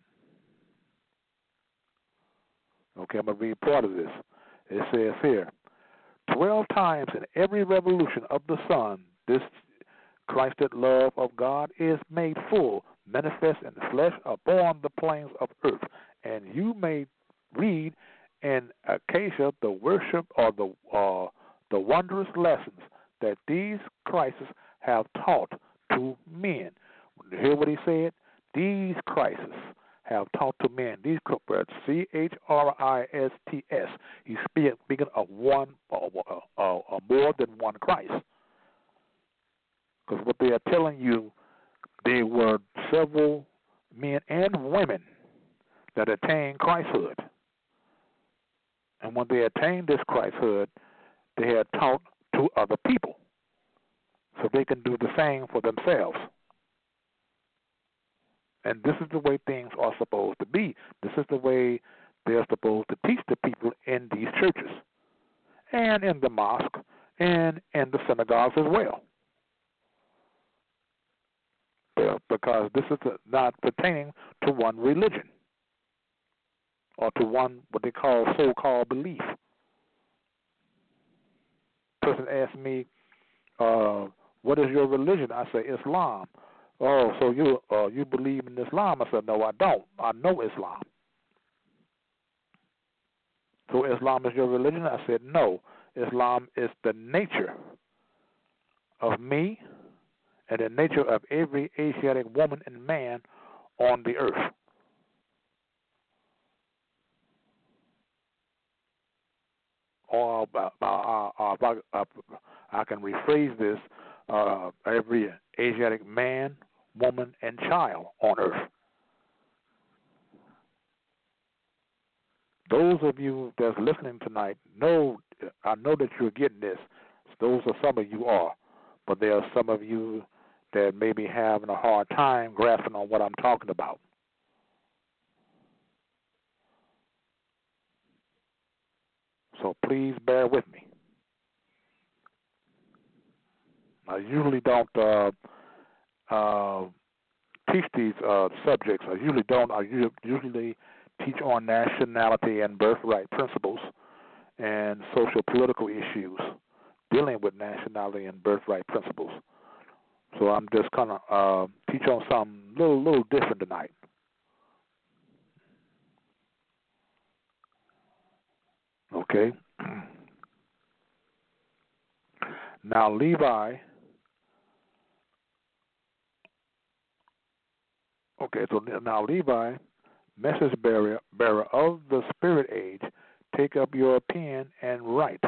Okay, I'm going to read part of this. It says here Twelve times in every revolution of the sun, this Christed love of God is made full, manifest in the flesh upon the plains of earth. And you may read in Akasha the worship or the uh, the wondrous lessons that these Christs have taught to men. Hear what he said? These Christs have taught to men. These C H R I S T S. He's speaking of one, uh, uh, more than one Christ. Because what they are telling you, there were several men and women that attained Christhood. And when they attained this Christhood, they had taught to other people so they can do the same for themselves. And this is the way things are supposed to be. This is the way they're supposed to teach the people in these churches and in the mosque and in the synagogues as well. Because this is not pertaining to one religion or to one what they call so-called belief. Person asked me, uh, "What is your religion?" I say Islam. Oh, so you uh, you believe in Islam? I said, No, I don't. I know Islam. So Islam is your religion? I said, No. Islam is the nature of me and the nature of every Asiatic woman and man on the earth. Or uh, uh, uh, uh, I can rephrase this uh, every Asiatic man, woman, and child on earth. Those of you that's listening tonight know I know that you're getting this. Those are some of you are, but there are some of you that may be having a hard time grasping on what I'm talking about. So please bear with me. I usually don't uh, uh, teach these uh, subjects. I usually don't. I usually teach on nationality and birthright principles and social political issues dealing with nationality and birthright principles. So I'm just gonna uh, teach on something little little different tonight. Okay. Now Levi Okay, so now Levi, message bearer, bearer of the spirit age, take up your pen and write.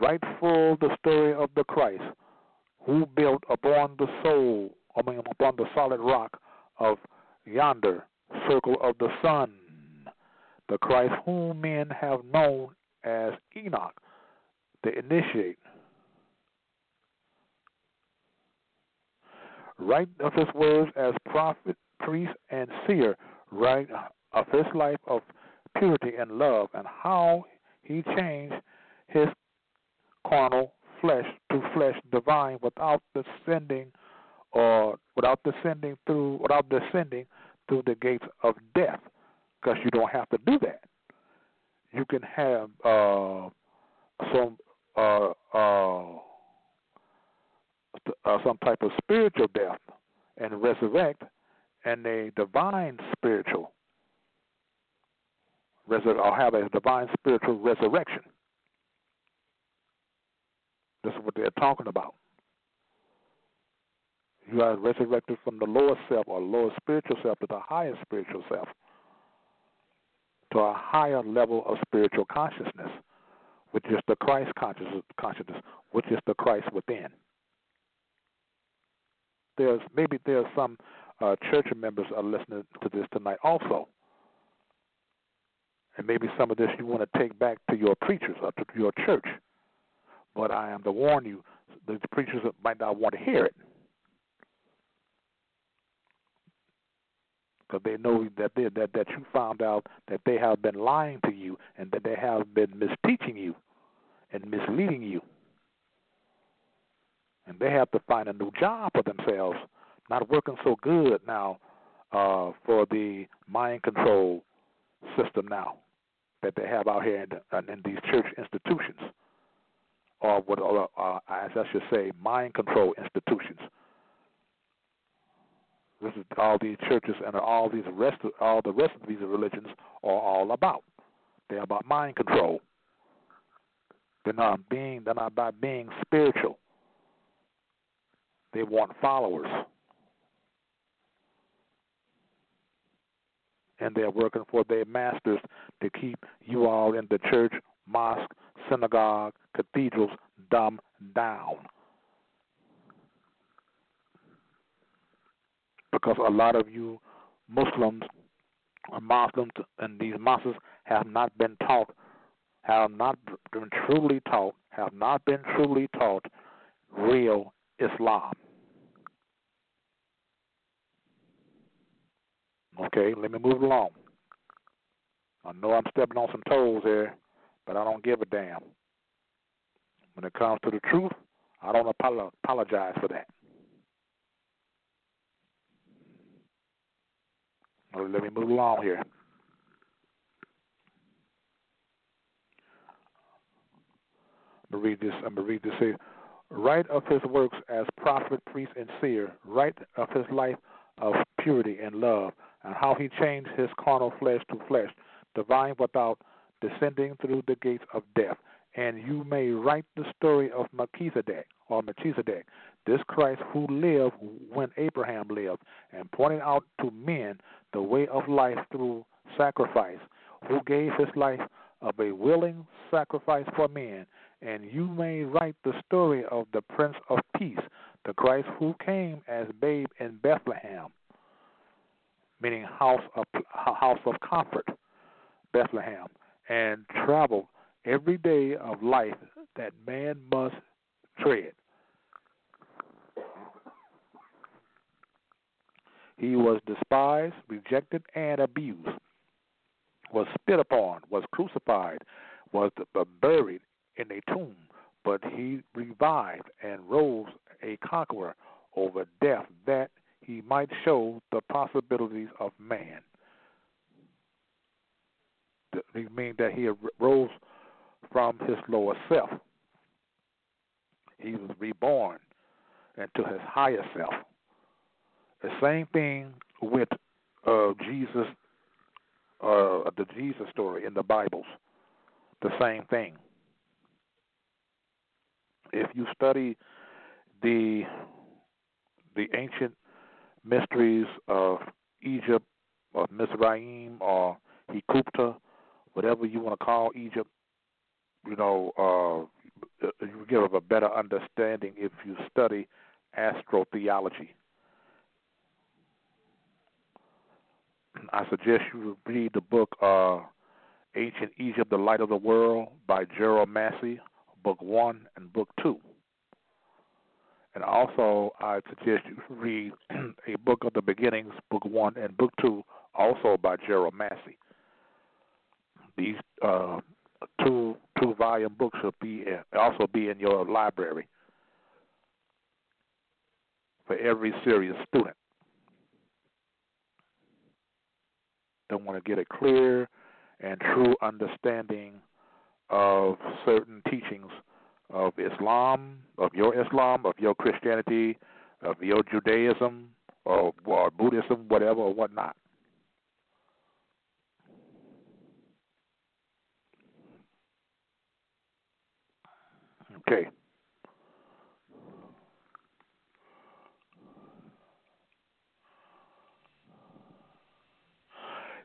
Write full the story of the Christ, who built upon the soul, I mean upon the solid rock of yonder circle of the sun, the Christ whom men have known as Enoch, the initiate. Write of his words as prophet priest, and seer, right, of his life of purity and love, and how he changed his carnal flesh to flesh divine without descending or without descending through without descending through the gates of death because you don't have to do that. You can have uh, some uh, uh, uh, some type of spiritual death and resurrect and a divine spiritual resur- or have a divine spiritual resurrection. This is what they're talking about. You are resurrected from the lower self or lower spiritual self to the higher spiritual self, to a higher level of spiritual consciousness, which is the Christ consciousness, consciousness which is the Christ within. There's maybe there's some uh, church members are listening to this tonight also. And maybe some of this you want to take back to your preachers or to your church. But I am to warn you, the preachers might not want to hear it. Because they know that, they, that that you found out that they have been lying to you and that they have been misteaching you and misleading you. And they have to find a new job for themselves, not working so good now uh, for the mind control system now that they have out here in, the, in these church institutions, or what, or, uh, as I should say, mind control institutions. This is all these churches and all these rest, of, all the rest of these religions are all about. They're about mind control. They're not being. They're not about being spiritual. They want followers. And they're working for their masters to keep you all in the church, mosque, synagogue, cathedrals dumb down. Because a lot of you Muslims or Muslims and these mosques have not been taught, have not been truly taught, have not been truly taught real Islam. Okay, let me move along. I know I'm stepping on some toes here, but I don't give a damn. When it comes to the truth, I don't apologize for that. Let me move along here. I'm gonna read this. I'm gonna read this here. Right of his works as prophet, priest, and seer. Right of his life of purity and love and how he changed his carnal flesh to flesh, divine without descending through the gates of death. And you may write the story of Melchizedek or Melchizedek, this Christ who lived when Abraham lived, and pointed out to men the way of life through sacrifice, who gave his life of a willing sacrifice for men. And you may write the story of the Prince of Peace, the Christ who came as babe in Bethlehem meaning house of house of comfort, Bethlehem, and travel every day of life that man must tread. He was despised, rejected, and abused, was spit upon, was crucified, was buried in a tomb, but he revived and rose a conqueror over death that he might show the possibilities of man. He means that he rose from his lower self. He was reborn into his higher self. The same thing with uh, Jesus, uh, the Jesus story in the Bibles. The same thing. If you study the the ancient mysteries of Egypt or Mizraim or Hekupta, whatever you want to call Egypt, you know, uh, you give a better understanding if you study astrotheology. I suggest you read the book uh, Ancient Egypt, The Light of the World by Gerald Massey, Book 1 and Book 2. And also, I suggest you read a book of the beginnings, book one and book two, also by Gerald Massey. These uh, two two volume books should be also be in your library for every serious student. They want to get a clear and true understanding of certain teachings of Islam, of your Islam, of your Christianity, of your Judaism, or, or Buddhism, whatever, or whatnot. Okay.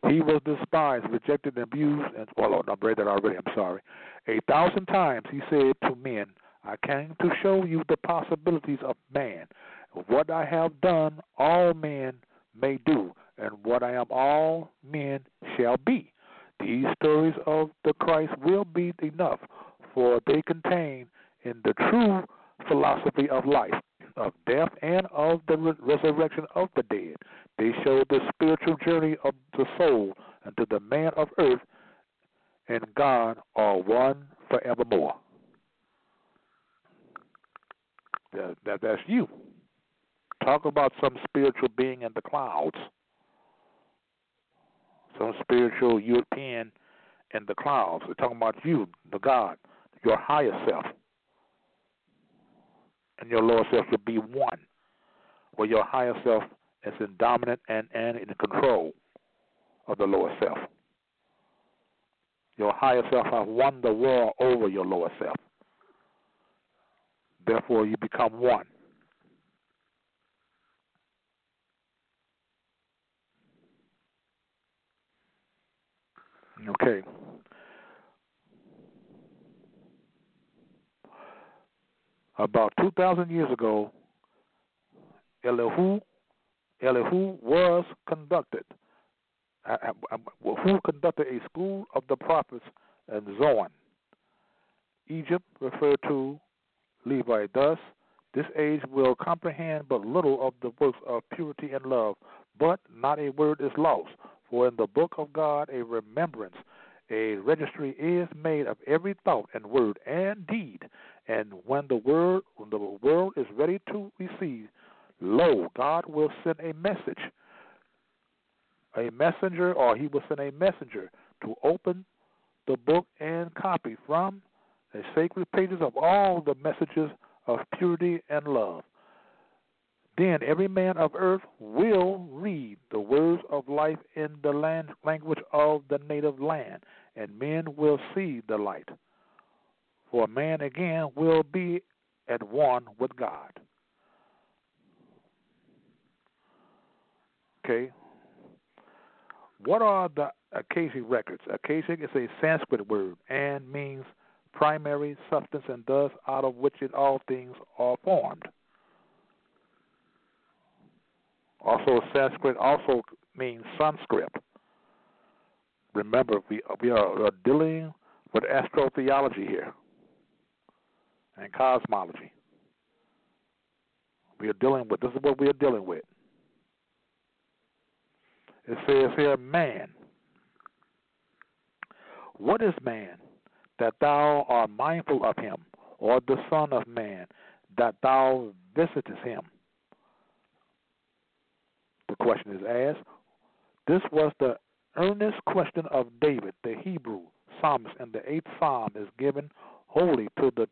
He was despised, rejected, and abused, and oh, well, I read that already. I'm sorry. A thousand times he said to men, "I came to show you the possibilities of man. What I have done, all men may do, and what I am, all men shall be." These stories of the Christ will be enough, for they contain in the true philosophy of life, of death, and of the re- resurrection of the dead. They show the spiritual journey of the soul until the man of earth and God are one forevermore. That, that, that's you. Talk about some spiritual being in the clouds, some spiritual European in the clouds. We're talking about you, the God, your higher self and your lower self should be one, where your higher self is in dominant and, and in control of the lower self. Your higher self has won the war over your lower self. Therefore, you become one. Okay. About 2,000 years ago, Elihu, Elihu was conducted, uh, uh, who conducted a school of the prophets in Zoan. Egypt referred to Levi. Thus, this age will comprehend but little of the works of purity and love, but not a word is lost. For in the book of God a remembrance, a registry is made of every thought and word and deed. And when the word when the world is ready to receive, lo, God will send a message, a messenger, or he will send a messenger to open the book and copy from the sacred pages of all the messages of purity and love. Then every man of earth will read the words of life in the land, language of the native land, and men will see the light. For man again will be at one with God. Okay. What are the Akashic records? Akashic is a Sanskrit word and means primary substance and thus out of which it all things are formed. Also, Sanskrit also means Sanskrit. Remember, we we are dealing with astrotheology here and cosmology. We are dealing with this is what we are dealing with. It says here, man. What is man that thou art mindful of him, or the Son of Man that thou visitest him? The question is asked. This was the earnest question of David, the Hebrew psalmist, and the eighth psalm is given wholly to the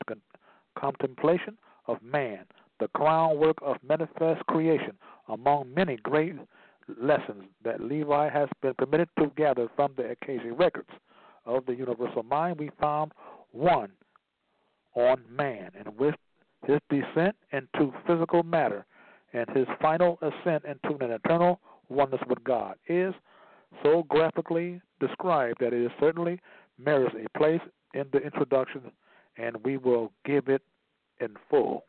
contemplation of man, the crown work of manifest creation, among many great lessons that Levi has been permitted to gather from the Akashic records of the universal mind. We found one on man, and with his descent into physical matter and his final ascent into an eternal oneness with God is so graphically described that it certainly merits a place in the introduction, and we will give it in full.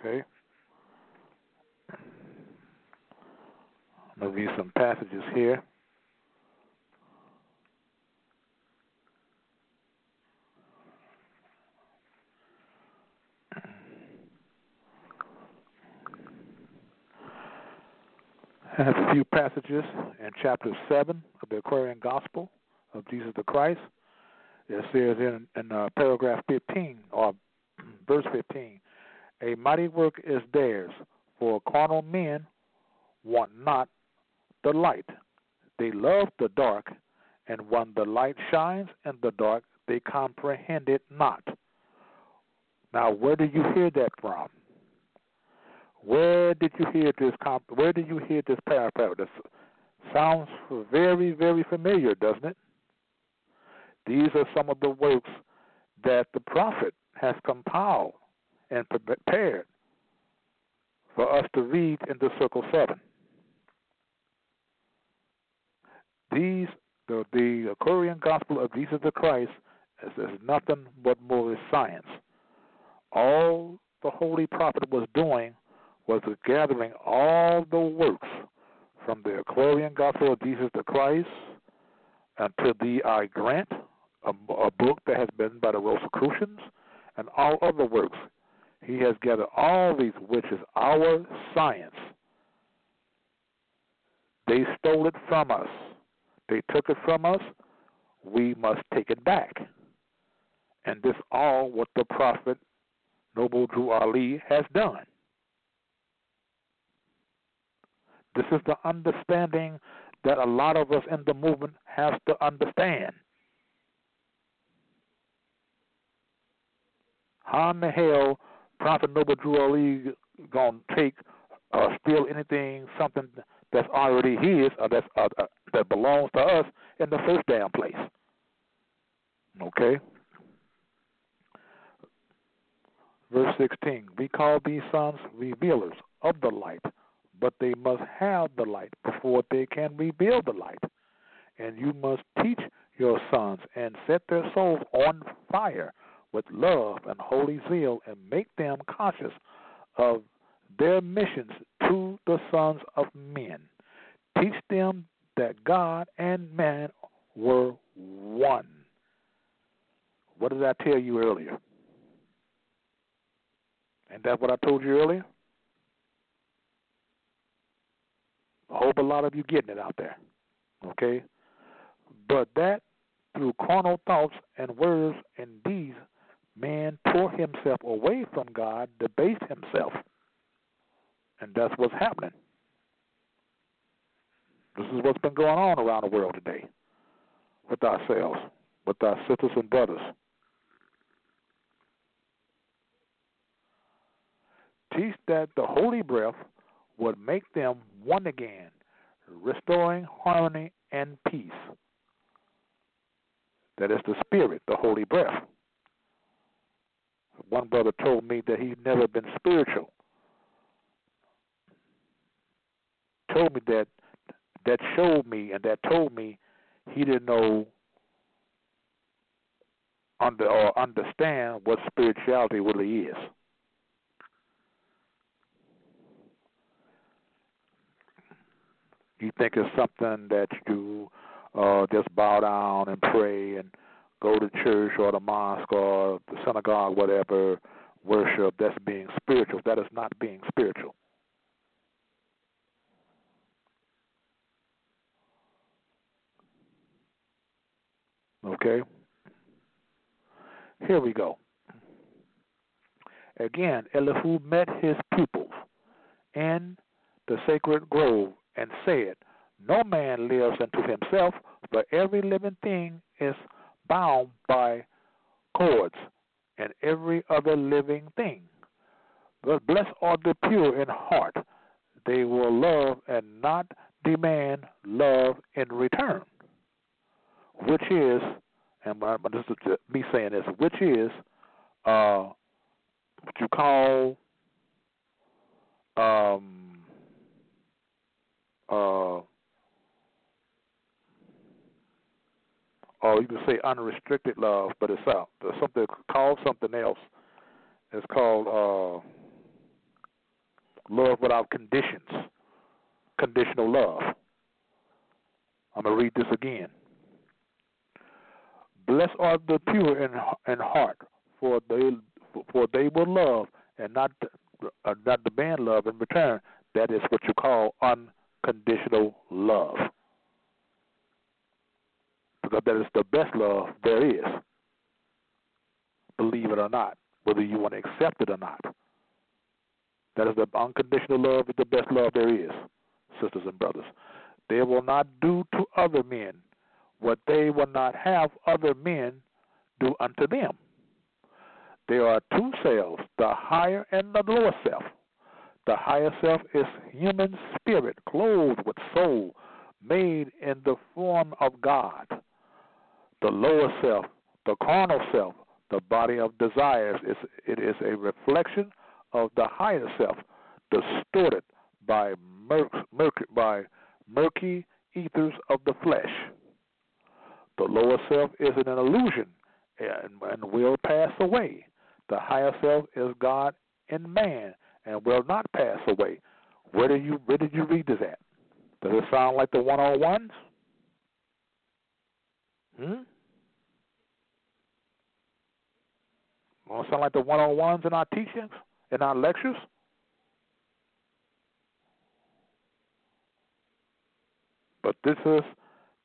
Okay. I'm going to read some passages here. I have a few passages in chapter 7 of the Aquarian Gospel of Jesus the Christ. It says in, in uh, paragraph 15, or verse 15, A mighty work is theirs, for carnal men want not the light. They love the dark, and when the light shines in the dark, they comprehend it not. Now, where did you hear that from? Where did you hear this? Comp- where did you hear this paragraph? This sounds very, very familiar, doesn't it? These are some of the works that the prophet has compiled and prepared for us to read in the Circle Seven. These, the, the Aquarian Gospel of Jesus the Christ, is, is nothing but more science. All the Holy Prophet was doing was gathering all the works from the Aquarian Gospel of Jesus the Christ Unto Thee I Grant, a, a book that has been by the Rosicrucians, and all other works. He has gathered all these, which is our science. They stole it from us. They took it from us. We must take it back. And this all what the prophet Noble Drew Ali has done. This is the understanding that a lot of us in the movement have to understand. How in the hell Prophet Noble Drew Ali gonna take or uh, steal anything, something that's already his or that's uh, uh, that belongs to us in the first damn place? Okay. Verse 16 We call these sons revealers of the light, but they must have the light before they can reveal the light. And you must teach your sons and set their souls on fire with love and holy zeal and make them conscious of their missions to the sons of men. Teach them that God and man were one. What did I tell you earlier? And that's what I told you earlier? I hope a lot of you getting it out there. Okay? But that through carnal thoughts and words and deeds man tore himself away from God, debased himself. And that's what's happening. This is what's been going on around the world today with ourselves, with our sisters and brothers. Teach that the holy breath would make them one again, restoring harmony and peace. That is the spirit, the holy breath. One brother told me that he's never been spiritual. Told me that that showed me and that told me he didn't know under or understand what spirituality really is. You think it's something that you uh, just bow down and pray and go to church or the mosque or the synagogue, whatever, worship, that's being spiritual. That is not being spiritual. Okay? Here we go. Again, Elihu met his pupils in the sacred grove and said, No man lives unto himself, but every living thing is bound by cords and every other living thing. But blessed are the pure in heart. They will love and not demand love in return. Which is, and this is me saying this, which is uh, what you call um, uh, or you can say unrestricted love, but it's out. There's something called something else. It's called uh, love without conditions, conditional love. I'm gonna read this again. Blessed are the pure in in heart, for they for they will love and not uh, not demand love in return. That is what you call unconditional love because that is the best love there is. Believe it or not, whether you want to accept it or not. That is the unconditional love is the best love there is, sisters and brothers. They will not do to other men what they will not have other men do unto them. There are two selves, the higher and the lower self. The higher self is human spirit, clothed with soul, made in the form of God. The lower self, the carnal self, the body of desires, is it is a reflection of the higher self, distorted by murky, by murky ethers of the flesh. The lower self is an illusion and, and will pass away. The higher self is God in man and will not pass away. Where did you where did you read this at? Does it sound like the one on ones? Hmm? Does it sound like the one on ones in our teachings, in our lectures? But this is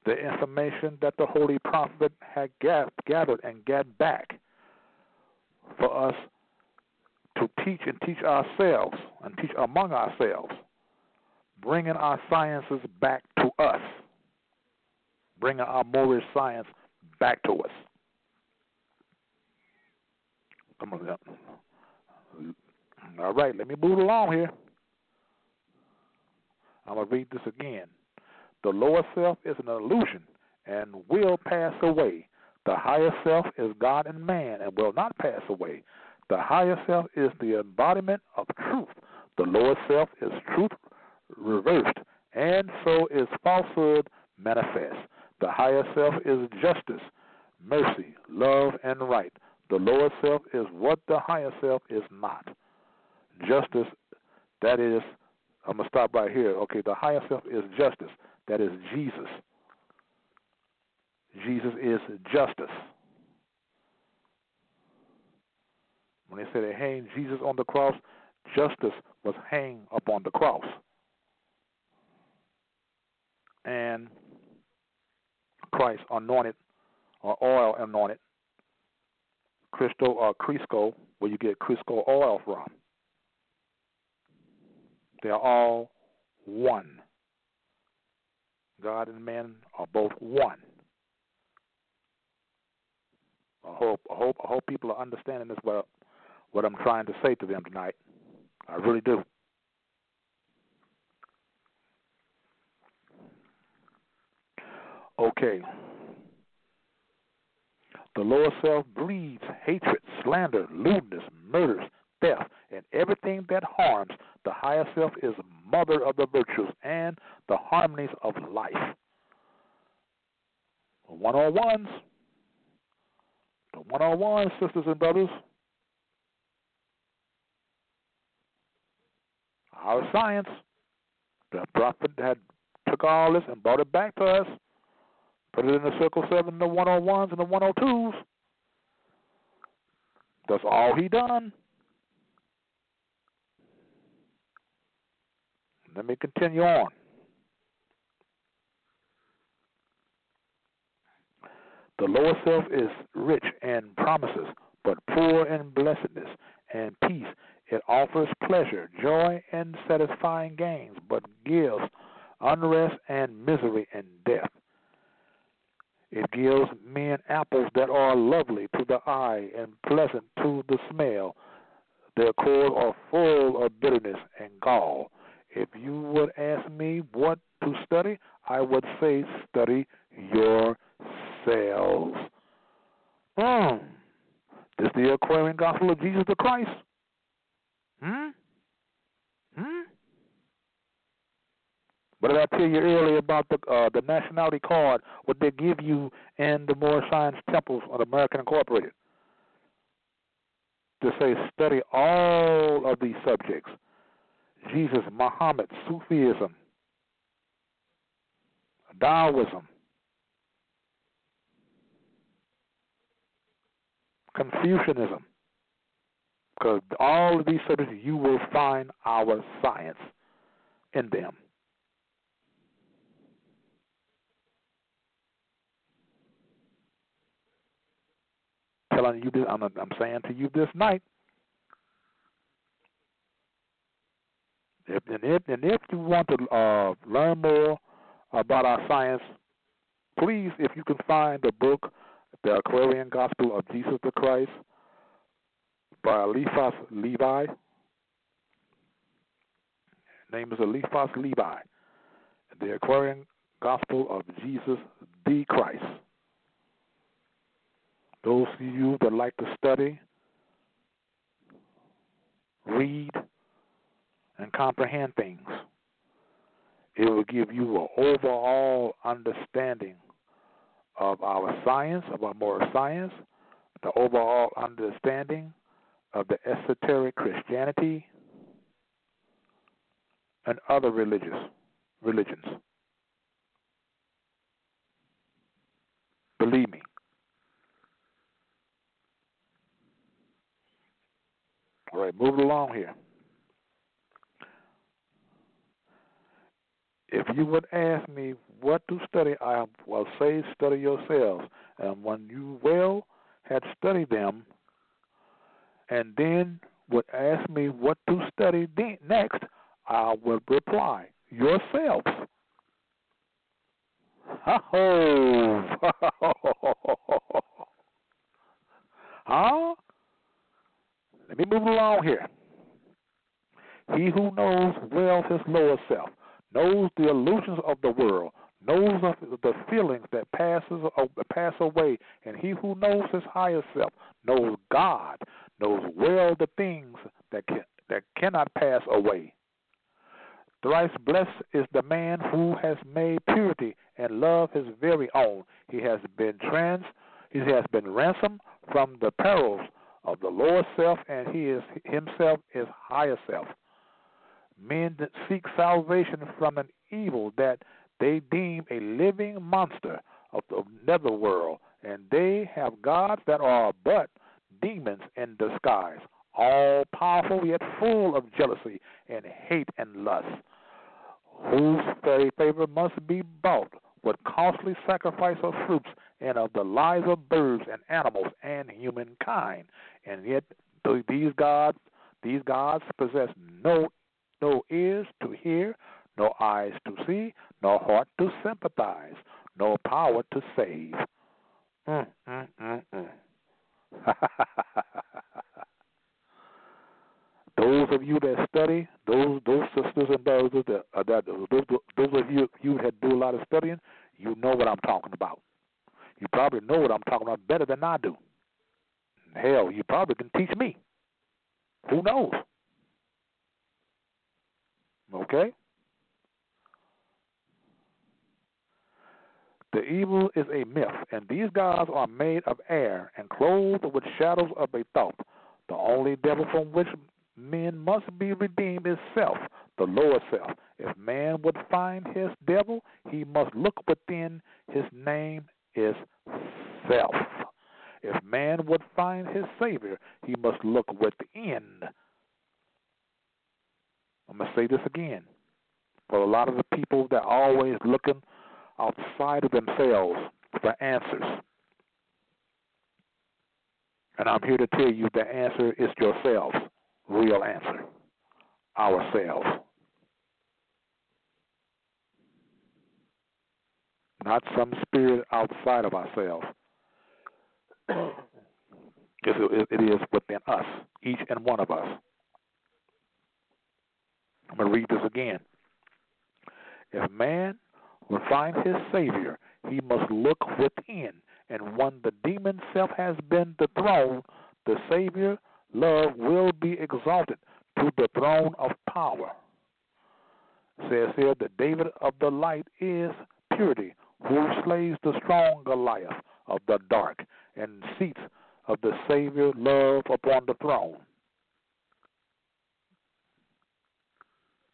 the information that the Holy Prophet had gathered and gathered back for us to teach and teach ourselves and teach among ourselves, bringing our sciences back to us, bringing our Moorish science back to us. Come on, all right, let me move along here. I'm going to read this again. The lower self is an illusion and will pass away. The higher self is God and man and will not pass away. The higher self is the embodiment of truth. The lower self is truth reversed, and so is falsehood manifest. The higher self is justice, mercy, love, and right. The lower self is what the higher self is not. Justice, that is, I'm going to stop right here. Okay, the higher self is justice. That is Jesus. Jesus is justice. When they said they hanged Jesus on the cross, justice was hanged upon the cross. And Christ anointed or oil anointed Cristo or Crisco, where you get Crisco oil from. They are all one. God and man are both one. I hope I hope I hope people are understanding this what what I'm trying to say to them tonight. I really do. Okay. The lower self breeds hatred, slander, lewdness, murders, theft, and everything that harms. The higher self is mother of the virtues and the harmonies of life. One on ones, the one on ones, sisters and brothers. Our science, the prophet had took all this and brought it back to us, put it in the circle seven, the one on ones and the one on twos. That's all he done. Let me continue on. The lower self is rich in promises, but poor in blessedness and peace. It offers pleasure, joy, and satisfying gains, but gives unrest and misery and death. It gives men apples that are lovely to the eye and pleasant to the smell. Their cores are full of bitterness and gall. If you would ask me what to study, I would say study yourselves. Hmm. This is the Aquarian Gospel of Jesus the Christ? Hmm? Hmm? What did I tell you earlier about the uh, the nationality card? What they give you in the Moorish Science Temples of American Incorporated? To say study all of these subjects. Jesus, Muhammad, Sufism, Taoism, Confucianism. Because all of these subjects, you will find our science in them. Telling you this, I'm, I'm saying to you this night, If, and if and if you want to uh, learn more about our science, please, if you can find the book, The Aquarian Gospel of Jesus the Christ by Eliphas Levi. Name is Eliphas Levi. The Aquarian Gospel of Jesus the Christ. Those of you that like to study, read, and comprehend things, it will give you an overall understanding of our science, of our moral science, the overall understanding of the esoteric Christianity and other religious religions. Believe me. All right, moving along here. If you would ask me what to study, I will say study yourselves. And when you well had studied them, and then would ask me what to study next, I would reply yourselves. Oh, huh? Let me move along here. He who knows well his lower self, knows the illusions of the world, knows the feelings that passes pass away, and he who knows his higher self knows God, knows well the things that can, that cannot pass away. Thrice blessed is the man who has made purity and love his very own. He has been trans, he has been ransomed from the perils of the lower self, and he is himself is higher self. Men that seek salvation from an evil that they deem a living monster of the netherworld, and they have gods that are but demons in disguise, all powerful yet full of jealousy and hate and lust, whose very favor must be bought with costly sacrifice of fruits and of the lives of birds and animals and humankind. And yet these gods these gods possess no no ears to hear, no eyes to see, no heart to sympathize, no power to save. Mm, mm, mm, mm. those of you that study, those those sisters and brothers that, uh, that those those of you you that do a lot of studying, you know what I'm talking about. You probably know what I'm talking about better than I do. Hell, you probably can teach me. Who knows? Okay? The evil is a myth, and these gods are made of air and clothed with shadows of a thought. The only devil from which men must be redeemed is self, the lower self. If man would find his devil, he must look within. His name is self. If man would find his Savior, he must look within. I'm going to say this again. For a lot of the people that are always looking outside of themselves for answers. And I'm here to tell you the answer is yourselves. Real answer. Ourselves. Not some spirit outside of ourselves. it is within us, each and one of us. I'm going to read this again. If man will find his Savior, he must look within. And when the demon self has been dethroned, the Savior love will be exalted to the throne of power. Says here that David of the light is purity, who slays the strong Goliath of the dark and seats of the Savior love upon the throne.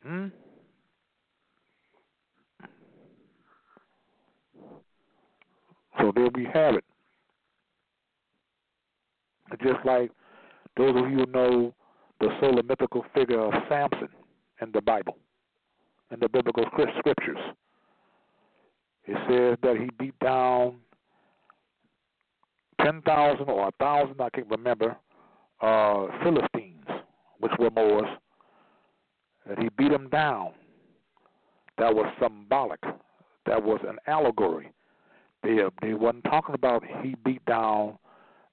Hmm? So there we have it. Just like those of you who know the solar mythical figure of Samson in the Bible, in the biblical scriptures, it says that he beat down 10,000 or 1,000, I can't remember, uh, Philistines, which were Moors, and he beat them down. That was symbolic. That was an allegory they they wasn't talking about he beat down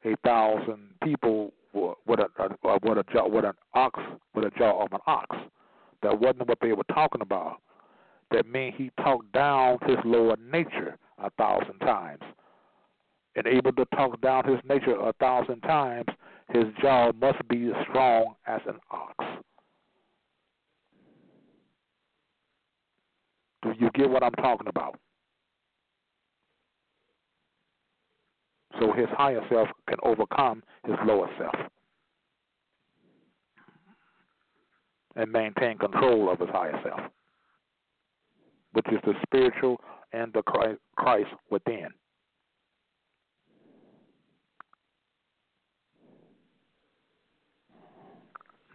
a thousand people with a, with a jaw with an ox with a jaw of an ox. That wasn't what they were talking about. That means he talked down his lower nature a thousand times. And able to talk down his nature a thousand times, his jaw must be as strong as an ox. Do you get what I'm talking about? So his higher self can overcome his lower self and maintain control of his higher self, which is the spiritual and the Christ within.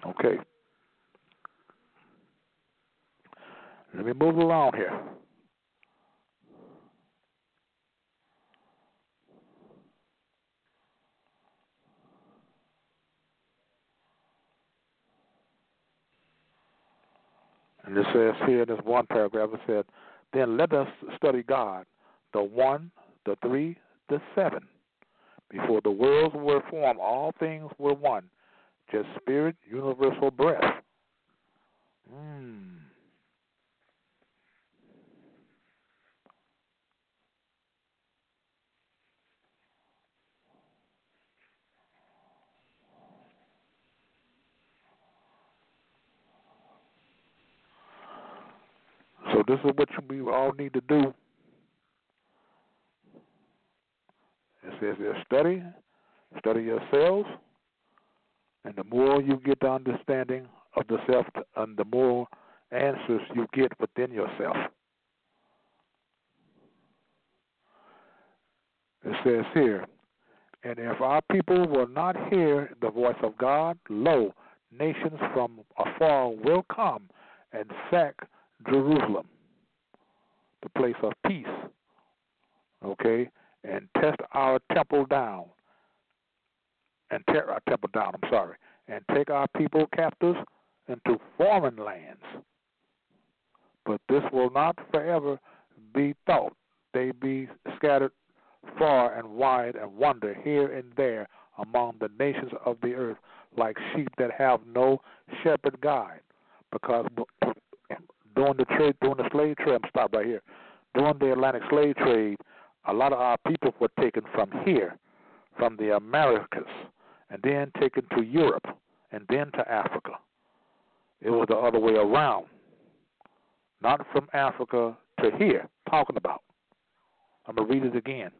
Okay. Let me move along here. And it says here in this one paragraph, it said, Then let us study God, the one, the three, the seven. Before the worlds were formed, all things were one, just spirit, universal breath. Hmm. So this is what we all need to do. It says study, study yourselves, and the more you get the understanding of the self, and the more answers you get within yourself. It says here, and if our people will not hear the voice of God, lo, nations from afar will come and sack Jerusalem, the place of peace, okay, and test our temple down, and tear our temple down, I'm sorry, and take our people captives into foreign lands. But this will not forever be thought. They be scattered far and wide and wander here and there among the nations of the earth like sheep that have no shepherd guide. Because during the trade, during the slave trade, I'm stop right here. During the Atlantic slave trade, a lot of our people were taken from here, from the Americas, and then taken to Europe, and then to Africa. It was the other way around. Not from Africa to here, talking about. I'm to read it again.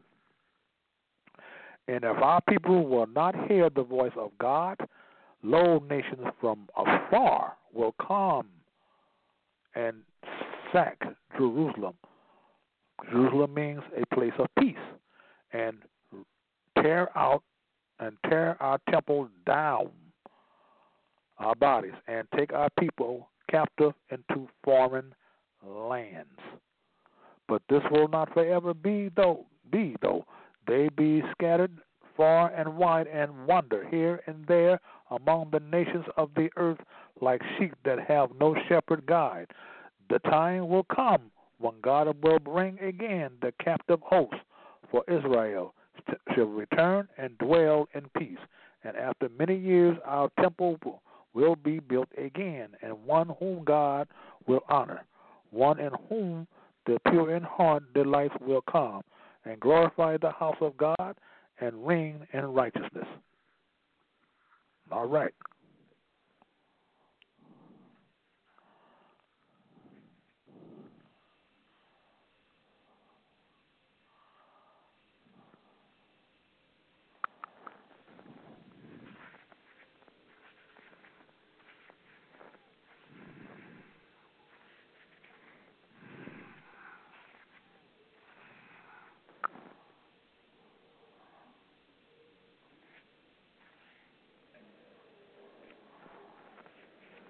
And if our people will not hear the voice of God, lo, nations from afar will come and sack Jerusalem. Jerusalem means a place of peace, and tear out and tear our temple down, our bodies, and take our people captive into foreign lands. But this will not forever be though be though they be scattered far and wide and wander here and there among the nations of the earth like sheep that have no shepherd guide. The time will come when God will bring again the captive host for Israel shall return and dwell in peace. And after many years, our temple will be built again, and one whom God will honor, one in whom the pure in heart delights will come, and glorify the house of God and reign in righteousness. All right.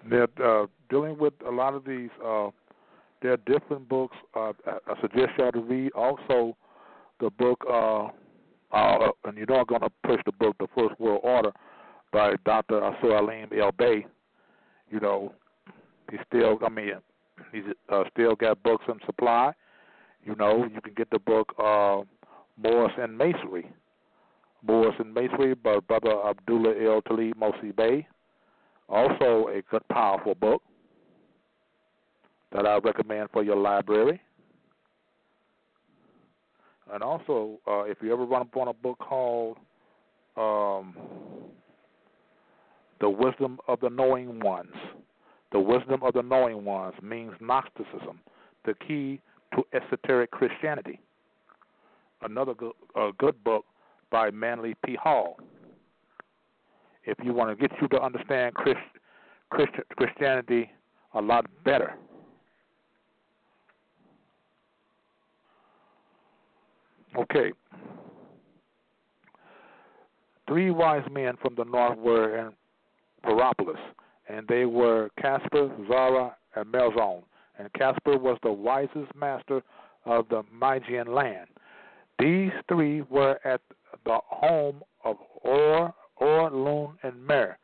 They're uh, dealing with a lot of these. Uh, there are different books. Uh, I suggest y'all to read. Also, the book, uh, uh, and you know I'm going to push the book, The First World Order, by Dr. Salim El Bay. You know, he still, I mean, he's uh, still got books in supply. You know, you can get the book uh, Moors and Masonry. Moors and Masonry by Brother Abdullah El Talib Mosi Bey. Also a good, powerful book that I recommend for your library. And also, uh, if you ever run upon a book called um, The Wisdom of the Knowing Ones, The Wisdom of the Knowing Ones means Gnosticism, the key to esoteric Christianity. Another good, uh, good book by Manly P. Hall. If you want to get you to understand Christ, Christ, Christianity a lot better. Okay. Three wise men from the north were in Persepolis, and they were Casper, Zara, and Melzon. And Casper was the wisest master of the Magian land. These three were at the home of Or, Or, Loon, and Mer.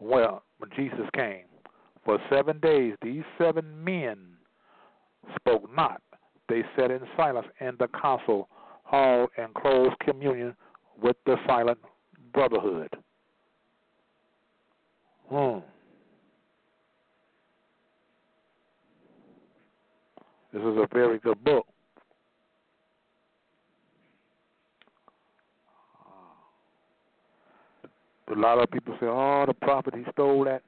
Well, when Jesus came, for seven days these seven men spoke not. They sat in silence in the council hall in close communion with the silent brotherhood. Hmm. This is a very good book. A lot of people say, "Oh, the prophet he stole that.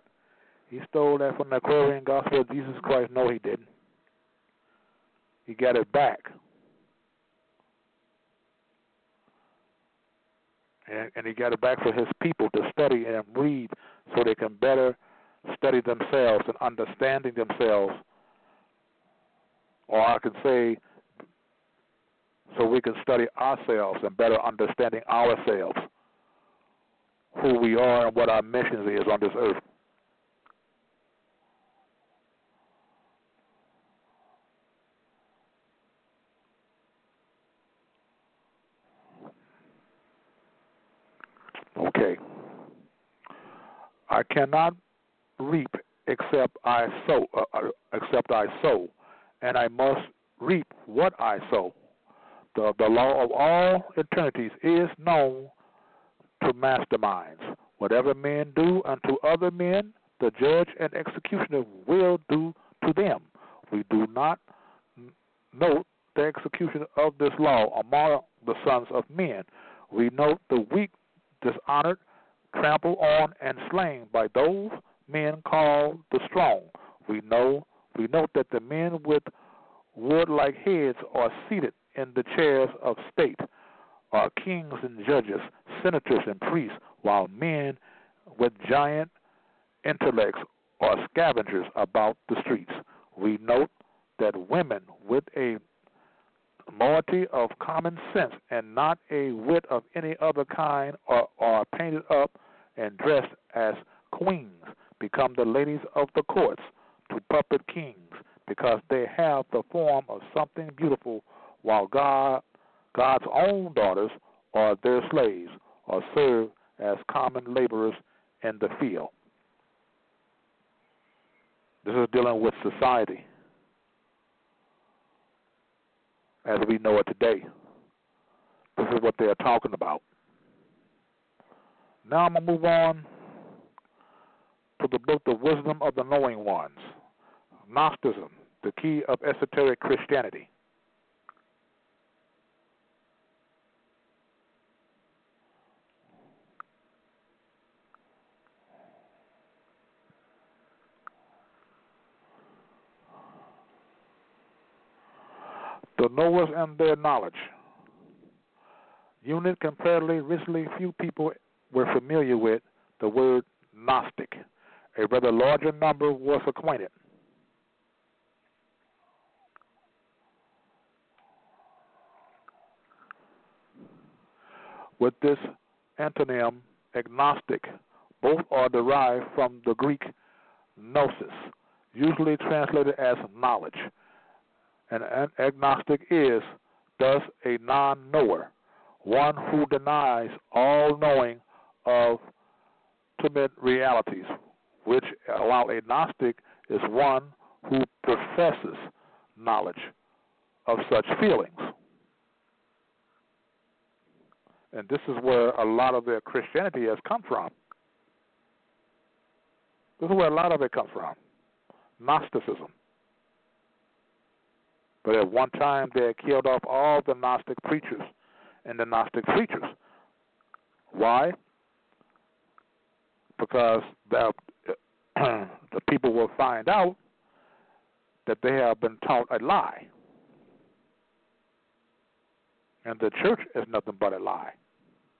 He stole that from the Aquarian gospel of Jesus Christ." No, he didn't. He got it back. And, and he got it back for his people to study and read so they can better study themselves and understanding themselves. Or I can say, so we can study ourselves and better understanding ourselves who we are and what our mission is on this earth. Okay. I cannot reap except I sow, uh, uh, except I sow, and I must reap what I sow. The the law of all eternities is known to masterminds. Whatever men do unto other men, the judge and executioner will do to them. We do not note the execution of this law among the sons of men. We note the weak, dishonored, trampled on, and slain by those men called the strong. We know we note that the men with wood like heads are seated in the chairs of state are kings and judges, senators and priests, while men with giant intellects are scavengers about the streets. We note that women with a moiety of common sense and not a wit of any other kind are, are painted up and dressed as queens, become the ladies of the courts to puppet kings, because they have the form of something beautiful, while God God's own daughters are their slaves or serve as common laborers in the field. This is dealing with society as we know it today. This is what they're talking about. Now I'm going to move on to the book, The Wisdom of the Knowing Ones Gnosticism, the key of esoteric Christianity. The knowers and their knowledge. Unit comparatively recently few people were familiar with the word Gnostic. A rather larger number was acquainted. With this antonym, agnostic, both are derived from the Greek gnosis, usually translated as knowledge an agnostic is thus a non knower, one who denies all knowing of ultimate realities, which, while a Gnostic is one who professes knowledge of such feelings. and this is where a lot of their Christianity has come from. This is where a lot of it comes from Gnosticism. But at one time, they killed off all the Gnostic preachers and the Gnostic preachers. Why? Because the, the people will find out that they have been taught a lie. And the church is nothing but a lie.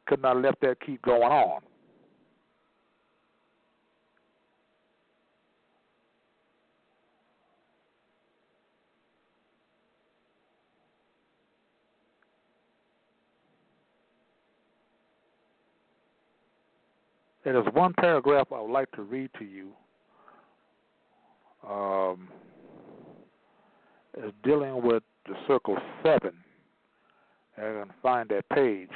Could not let that keep going on. There's one paragraph I would like to read to you. Um, is dealing with the circle seven. I can find that page.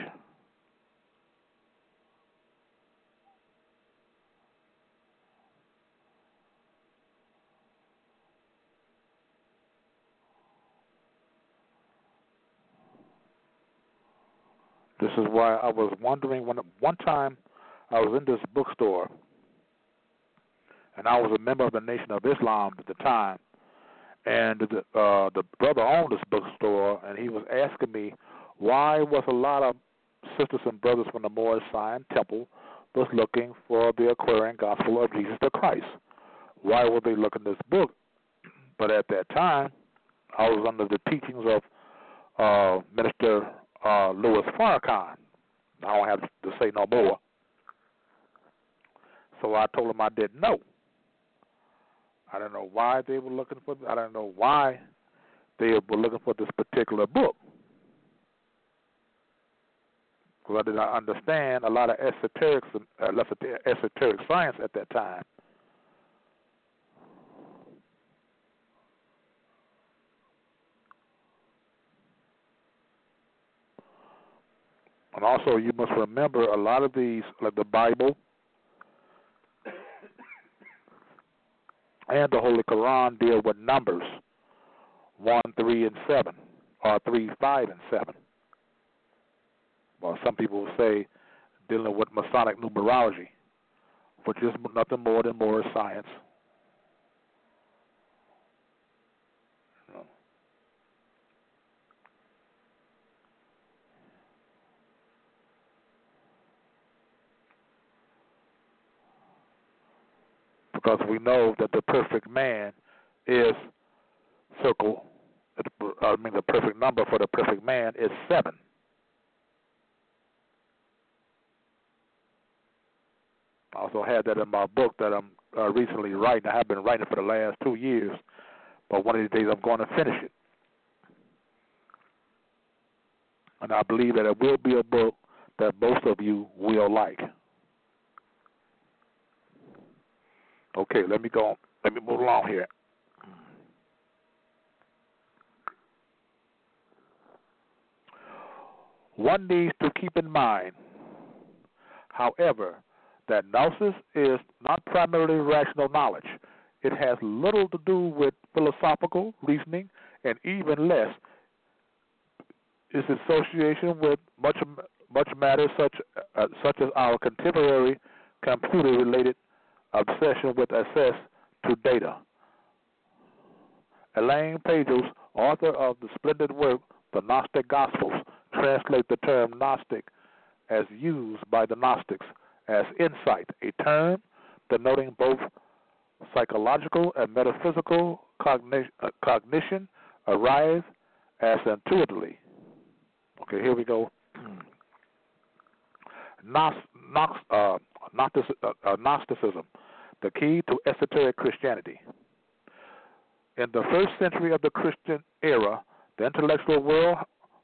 This is why I was wondering when one time I was in this bookstore, and I was a member of the Nation of Islam at the time, and the uh, the brother owned this bookstore, and he was asking me why was a lot of sisters and brothers from the Moorish Science Temple was looking for the Aquarian Gospel of Jesus the Christ. Why were they looking this book? But at that time, I was under the teachings of uh, Minister uh, Louis Farrakhan. I don't have to say no more. So I told him I didn't know. I don't know why they were looking for. I don't know why they were looking for this particular book. Because I did not understand a lot of esoteric, uh, esoteric science at that time. And also, you must remember a lot of these, like the Bible, and the Holy Quran deal with numbers one, three, and seven, or three, five, and seven. Well, some people say dealing with Masonic numerology, which is nothing more than more science. Because we know that the perfect man is circle. I mean, the perfect number for the perfect man is seven. I also had that in my book that I'm uh, recently writing. I have been writing for the last two years, but one of these days I'm going to finish it. And I believe that it will be a book that most of you will like. Okay, let me go. Let me move along here. One needs to keep in mind, however, that gnosis is not primarily rational knowledge. It has little to do with philosophical reasoning, and even less its association with much much matters such uh, such as our contemporary computer-related obsession with access to data. Elaine Pagels, author of the splendid work The Gnostic Gospels, translate the term Gnostic as used by the Gnostics as insight, a term denoting both psychological and metaphysical cognition, uh, cognition arrive as intuitively. Okay, here we go. Gnost, uh, uh, uh, Gnosticism, the key to esoteric Christianity. In the first century of the Christian era, the intellectual world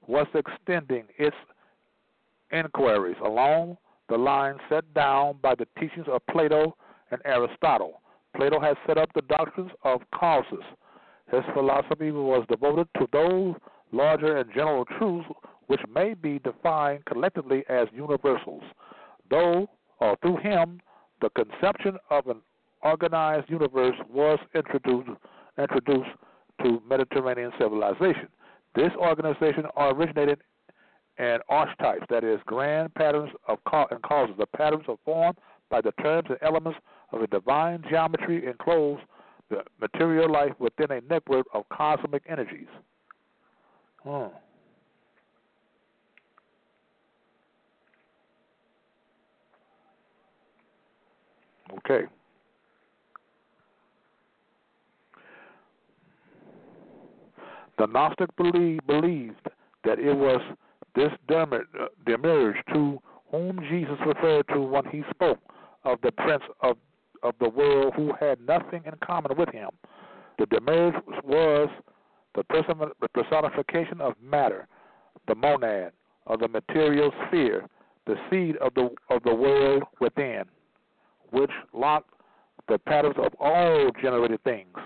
was extending its inquiries along the lines set down by the teachings of Plato and Aristotle. Plato had set up the doctrines of causes. His philosophy was devoted to those larger and general truths which may be defined collectively as universals. Though or through him, the conception of an organized universe was introduced introduced to Mediterranean civilization. This organization originated in archetypes, that is, grand patterns of and causes. The patterns are formed by the terms and elements of a divine geometry enclose the material life within a network of cosmic energies. Hmm. Okay. The Gnostic believe, believed that it was this demiurge to whom Jesus referred to when he spoke of the prince of, of the world who had nothing in common with him. The demiurge was the personification of matter, the monad, of the material sphere, the seed of the of the world within, which locked the patterns of all generated things.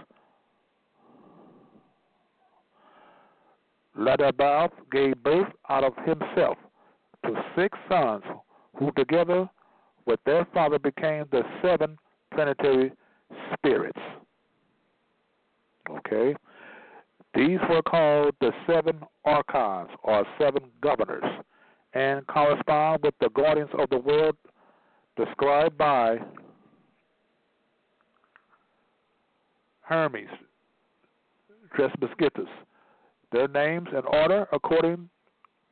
Ladabab gave birth out of himself to six sons who together with their father became the seven planetary spirits. Okay? These were called the seven archons or seven governors and correspond with the guardians of the world described by Hermes Trismegistus. Their names in order according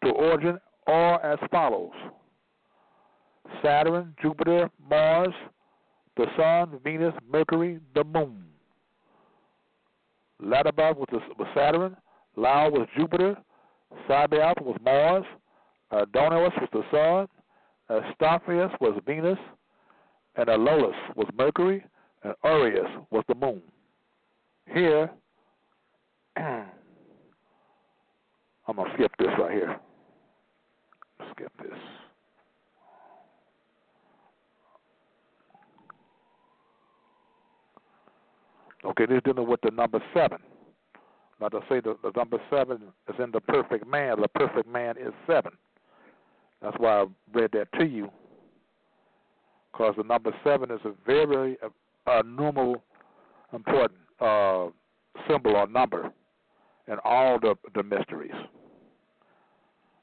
to origin are as follows Saturn, Jupiter, Mars, the Sun, Venus, Mercury, the Moon. Ladabab was, was Saturn, Lao was Jupiter, Sabaoth was Mars, Adonais was the Sun, Asclepius was Venus, and Aeolus was Mercury, and Urius was the Moon. Here, I'm going to skip this right here. Skip this. Okay, this is dealing with the number seven. Now to say the, the number seven is in the perfect man, the perfect man is seven. That's why I read that to you. Because the number seven is a very uh, numeral important uh, symbol or number in all the, the mysteries.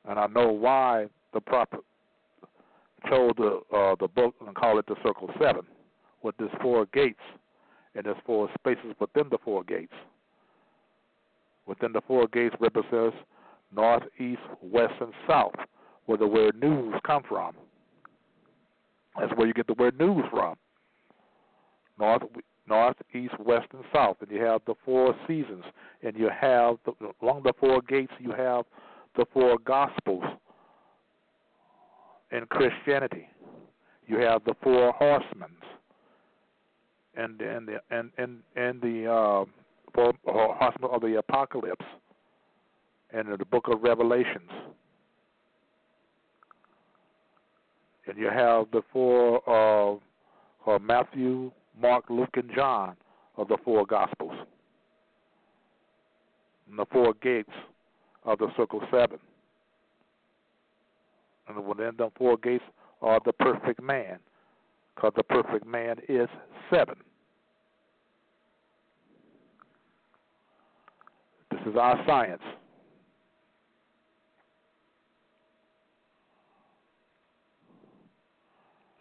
And I know why the prophet chose the uh, the book and call it the circle seven, with these four gates and there's four spaces within the four gates. Within the four gates represents north, east, west, and south, where the word news come from. That's where you get the word news from. North, north, east, west, and south, and you have the four seasons, and you have the, along the four gates you have the four gospels in Christianity. You have the four horsemen and and the and and and the uh, hospital of the apocalypse and the book of Revelations. And you have the four uh, uh, Matthew, Mark, Luke, and John of the four Gospels. And the four gates of the circle seven. And within the four gates are the perfect man because the perfect man is seven. This is our science.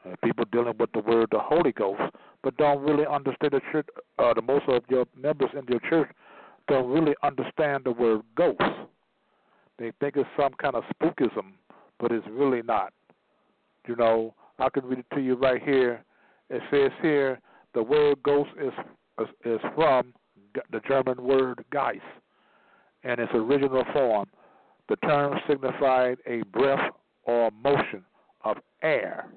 Uh, people dealing with the word the Holy Ghost, but don't really understand the church. Uh, the most of your members in your church don't really understand the word ghost. They think it's some kind of spookism, but it's really not. You know, I can read it to you right here. It says here the word ghost is is from the German word Geist. In its original form, the term signified a breath or motion of air.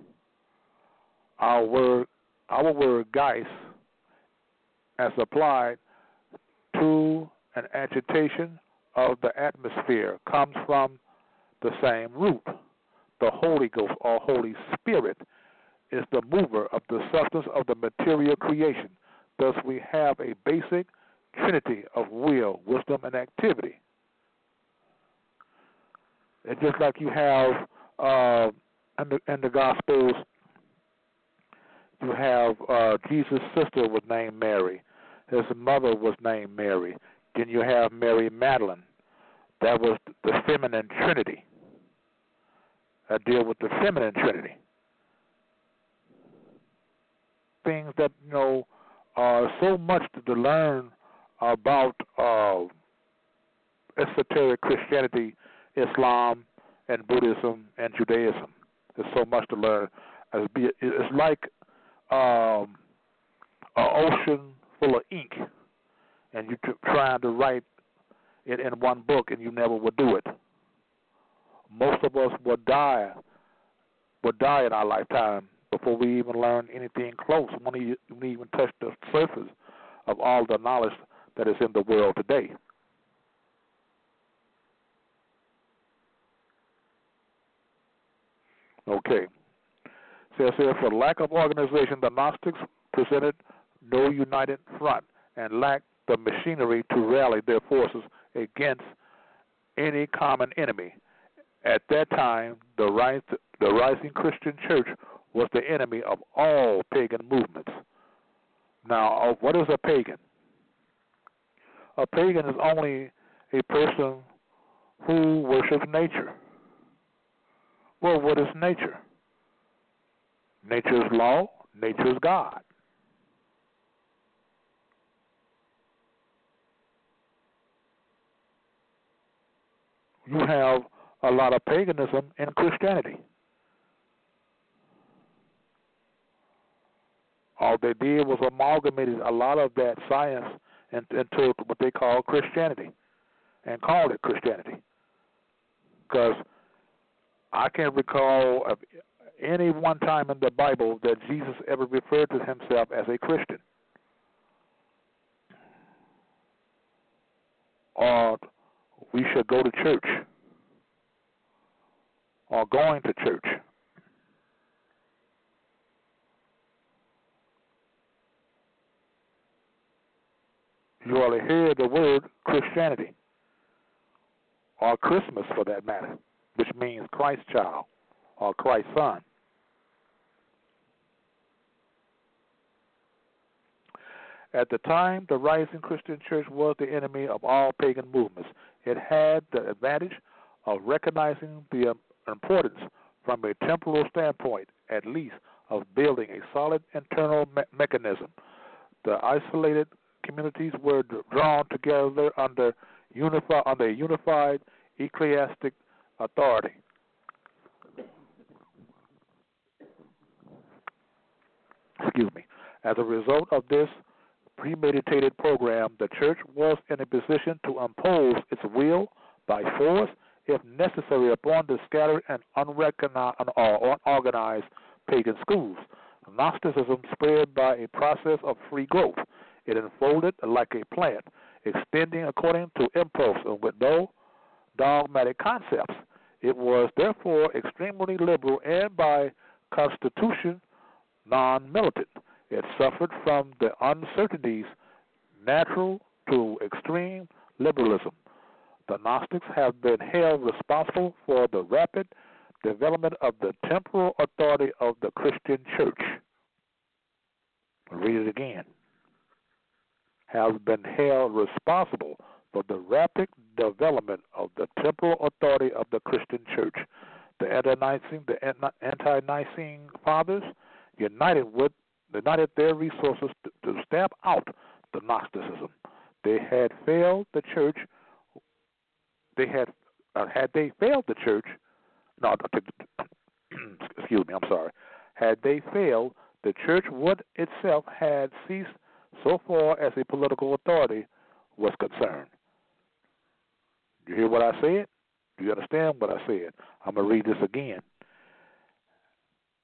Our word, our word Geist, as applied to an agitation of the atmosphere, comes from the same root the Holy Ghost or Holy Spirit is the mover of the substance of the material creation. Thus, we have a basic trinity of will, wisdom, and activity. And just like you have uh, in, the, in the Gospels, you have uh, Jesus' sister was named Mary. His mother was named Mary. Then you have Mary Magdalene. That was the feminine trinity. that deal with the feminine trinity. Things that, you know, are so much to learn about uh, esoteric Christianity, Islam, and Buddhism and Judaism. There's so much to learn. It's like um, an ocean full of ink, and you're trying to write it in one book, and you never would do it. Most of us would die, would die in our lifetime before we even learn anything close. When we even touch the surface of all the knowledge that is in the world today. Okay. Says for lack of organization, the Gnostics presented no united front and lacked the machinery to rally their forces against any common enemy. At that time, the, rise, the rising Christian church was the enemy of all pagan movements. Now, uh, what is a pagan? A pagan is only a person who worships nature. Well, what is nature? Nature's law, nature's God. You have a lot of paganism in Christianity. All they did was amalgamated a lot of that science into what they call Christianity and called it Christianity. Because I can't recall any one time in the Bible that Jesus ever referred to himself as a Christian. Or we should go to church. Or going to church. You ought to hear the word Christianity. Or Christmas for that matter which means Christ child or Christ son. At the time, the rising Christian church was the enemy of all pagan movements. It had the advantage of recognizing the importance from a temporal standpoint, at least, of building a solid internal me- mechanism. The isolated communities were drawn together under, under a unified ecclesiastic authority. Excuse me. As a result of this premeditated program, the church was in a position to impose its will by force, if necessary, upon the scattered and unorganized pagan schools. Gnosticism spread by a process of free growth. It unfolded like a plant, extending according to impulse and with no dogmatic concepts. It was therefore extremely liberal and by constitution non militant. It suffered from the uncertainties natural to extreme liberalism. The Gnostics have been held responsible for the rapid development of the temporal authority of the Christian church. I'll read it again. Have been held responsible for the rapid development of the temporal authority of the Christian church. The ante-Nicene, the ante-Nicene fathers united with united their resources to, to stamp out the Gnosticism. They had failed the church. They had uh, had they failed the church. No, excuse me. I'm sorry. Had they failed, the church would itself had ceased so far as a political authority was concerned. You hear what I said? Do you understand what I said? I'm gonna read this again.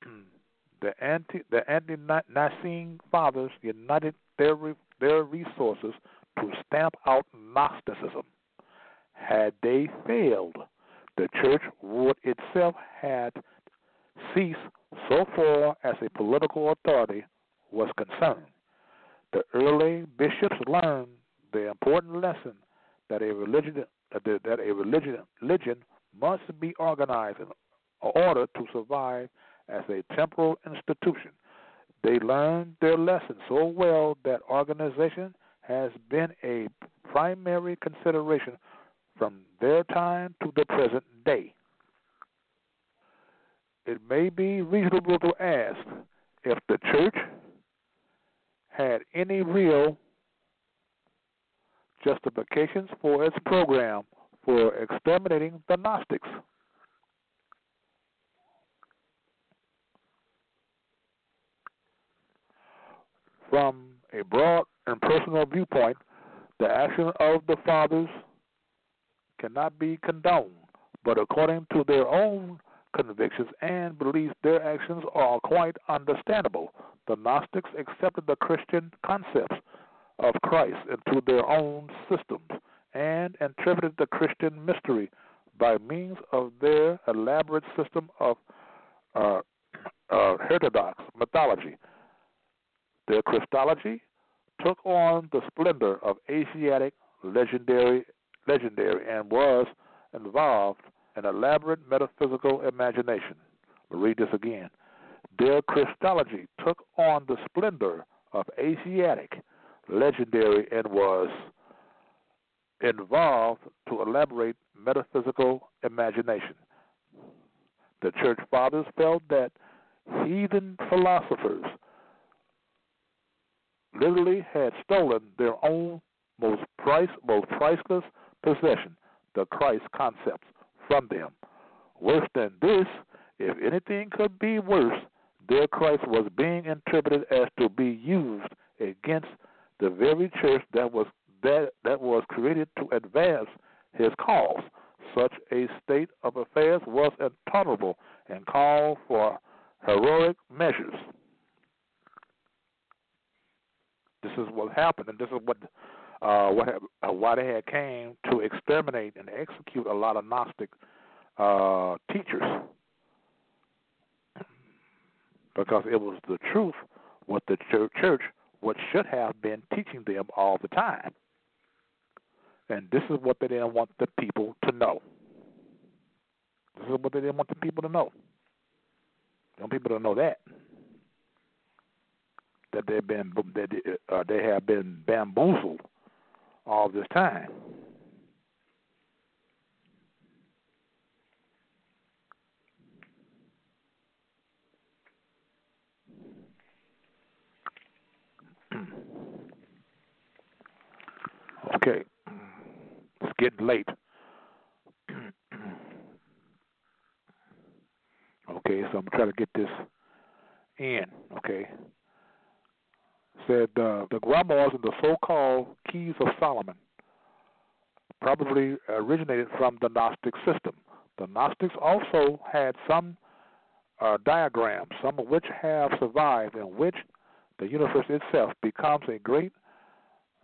the anti the ante-Nicene fathers united their their resources to stamp out Gnosticism. Had they failed, the church would itself had ceased so far as a political authority was concerned. The early bishops learned the important lesson that a religion that a religion, religion must be organized in order to survive as a temporal institution. They learned their lesson so well that organization has been a primary consideration from their time to the present day. it may be reasonable to ask if the church had any real justifications for its program for exterminating the Gnostics. From a broad and personal viewpoint, the action of the fathers cannot be condoned, but according to their own convictions and beliefs, their actions are quite understandable. The Gnostics accepted the Christian concepts of Christ into their own systems and interpreted the Christian mystery by means of their elaborate system of uh, uh, heterodox mythology. Their Christology took on the splendor of Asiatic legendary, legendary and was involved in elaborate metaphysical imagination. We'll read this again. Their Christology took on the splendor of Asiatic legendary and was involved to elaborate metaphysical imagination. The church fathers felt that heathen philosophers literally had stolen their own most price most priceless possession, the Christ concepts, from them. Worse than this, if anything could be worse, their Christ was being interpreted as to be used against the very church that was that that was created to advance his cause. Such a state of affairs was intolerable and called for heroic measures. This is what happened, and this is what uh, what uh, why they had came to exterminate and execute a lot of Gnostic uh, teachers because it was the truth what the church what should have been teaching them all the time. And this is what they didn't want the people to know. This is what they didn't want the people to know. They want people to know that that they've been that uh, they have been bamboozled all this time. Okay, it's getting late. okay, so I'm gonna try to get this in. Okay, said uh, the grimoires and the so-called keys of Solomon probably originated from the Gnostic system. The Gnostics also had some uh, diagrams, some of which have survived, in which the universe itself becomes a great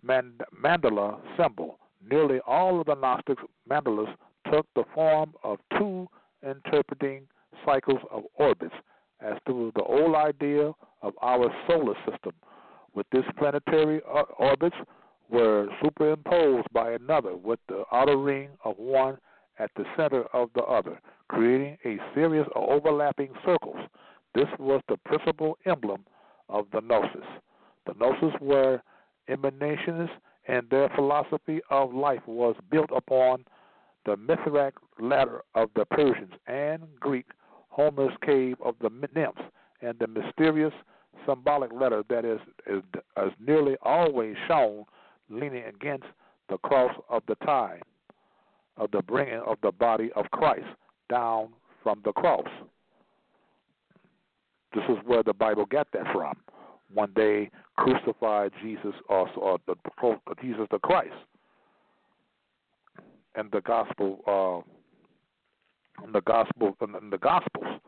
mand- mandala symbol. Nearly all of the Gnostic mandalas took the form of two interpreting cycles of orbits, as to the old idea of our solar system, with this planetary uh, orbits were superimposed by another with the outer ring of one at the center of the other, creating a series of overlapping circles. This was the principal emblem of the Gnosis. The Gnosis were emanations, and their philosophy of life was built upon the Mithraic ladder of the Persians and Greek Homer's cave of the nymphs, and the mysterious symbolic letter that is, is, is nearly always shown leaning against the cross of the time of the bringing of the body of Christ down from the cross. This is where the Bible got that from. When they crucified Jesus or, or the Jesus the Christ, and the gospel, uh, the gospel, in the gospels,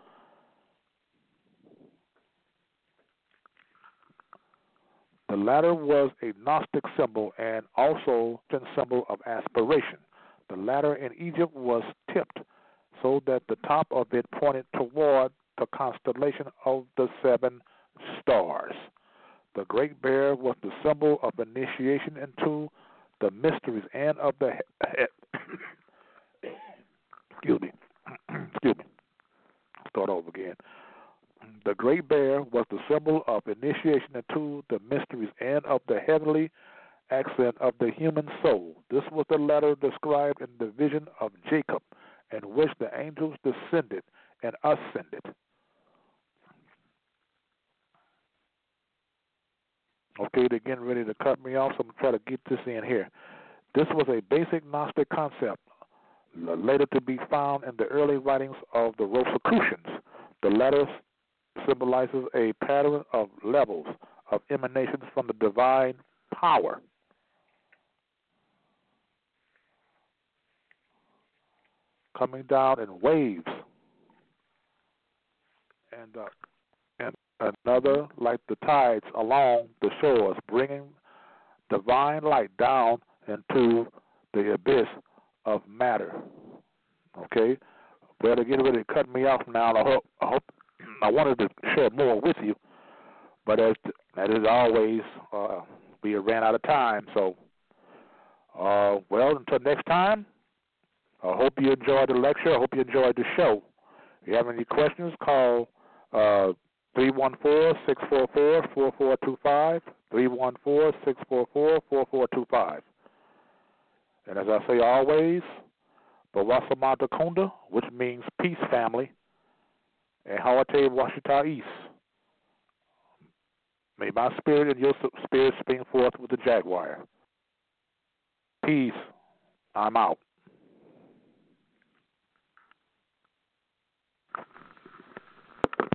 The latter was a Gnostic symbol and also a symbol of aspiration. The latter in Egypt was tipped so that the top of it pointed toward the constellation of the seven stars. The great bear was the symbol of initiation into the mysteries and of the excuse me excuse me start over again the great bear was the symbol of initiation into the mysteries and of the heavenly accent of the human soul. This was the letter described in the vision of Jacob, in which the angels descended and ascended. Okay, they're getting ready to cut me off, so I'm try to get this in here. This was a basic Gnostic concept, later to be found in the early writings of the Rosicrucians. The letters symbolizes a pattern of levels of emanations from the divine power. Coming down in waves, and uh, and another like the tides along the shores, bringing divine light down into the abyss of matter. Okay, well, they're ready to cut me off now. I hope, I hope I wanted to share more with you, but as is always, uh, we ran out of time. So, uh, well, until next time, I hope you enjoyed the lecture. I hope you enjoyed the show. If you have any questions, call uh, 314-644-4425, 314-644-4425. And as I say always, Bawasama Kunda, which means peace family, and Hawate Washita East. May my spirit and your spirit spring forth with the jaguar. Peace. I'm out.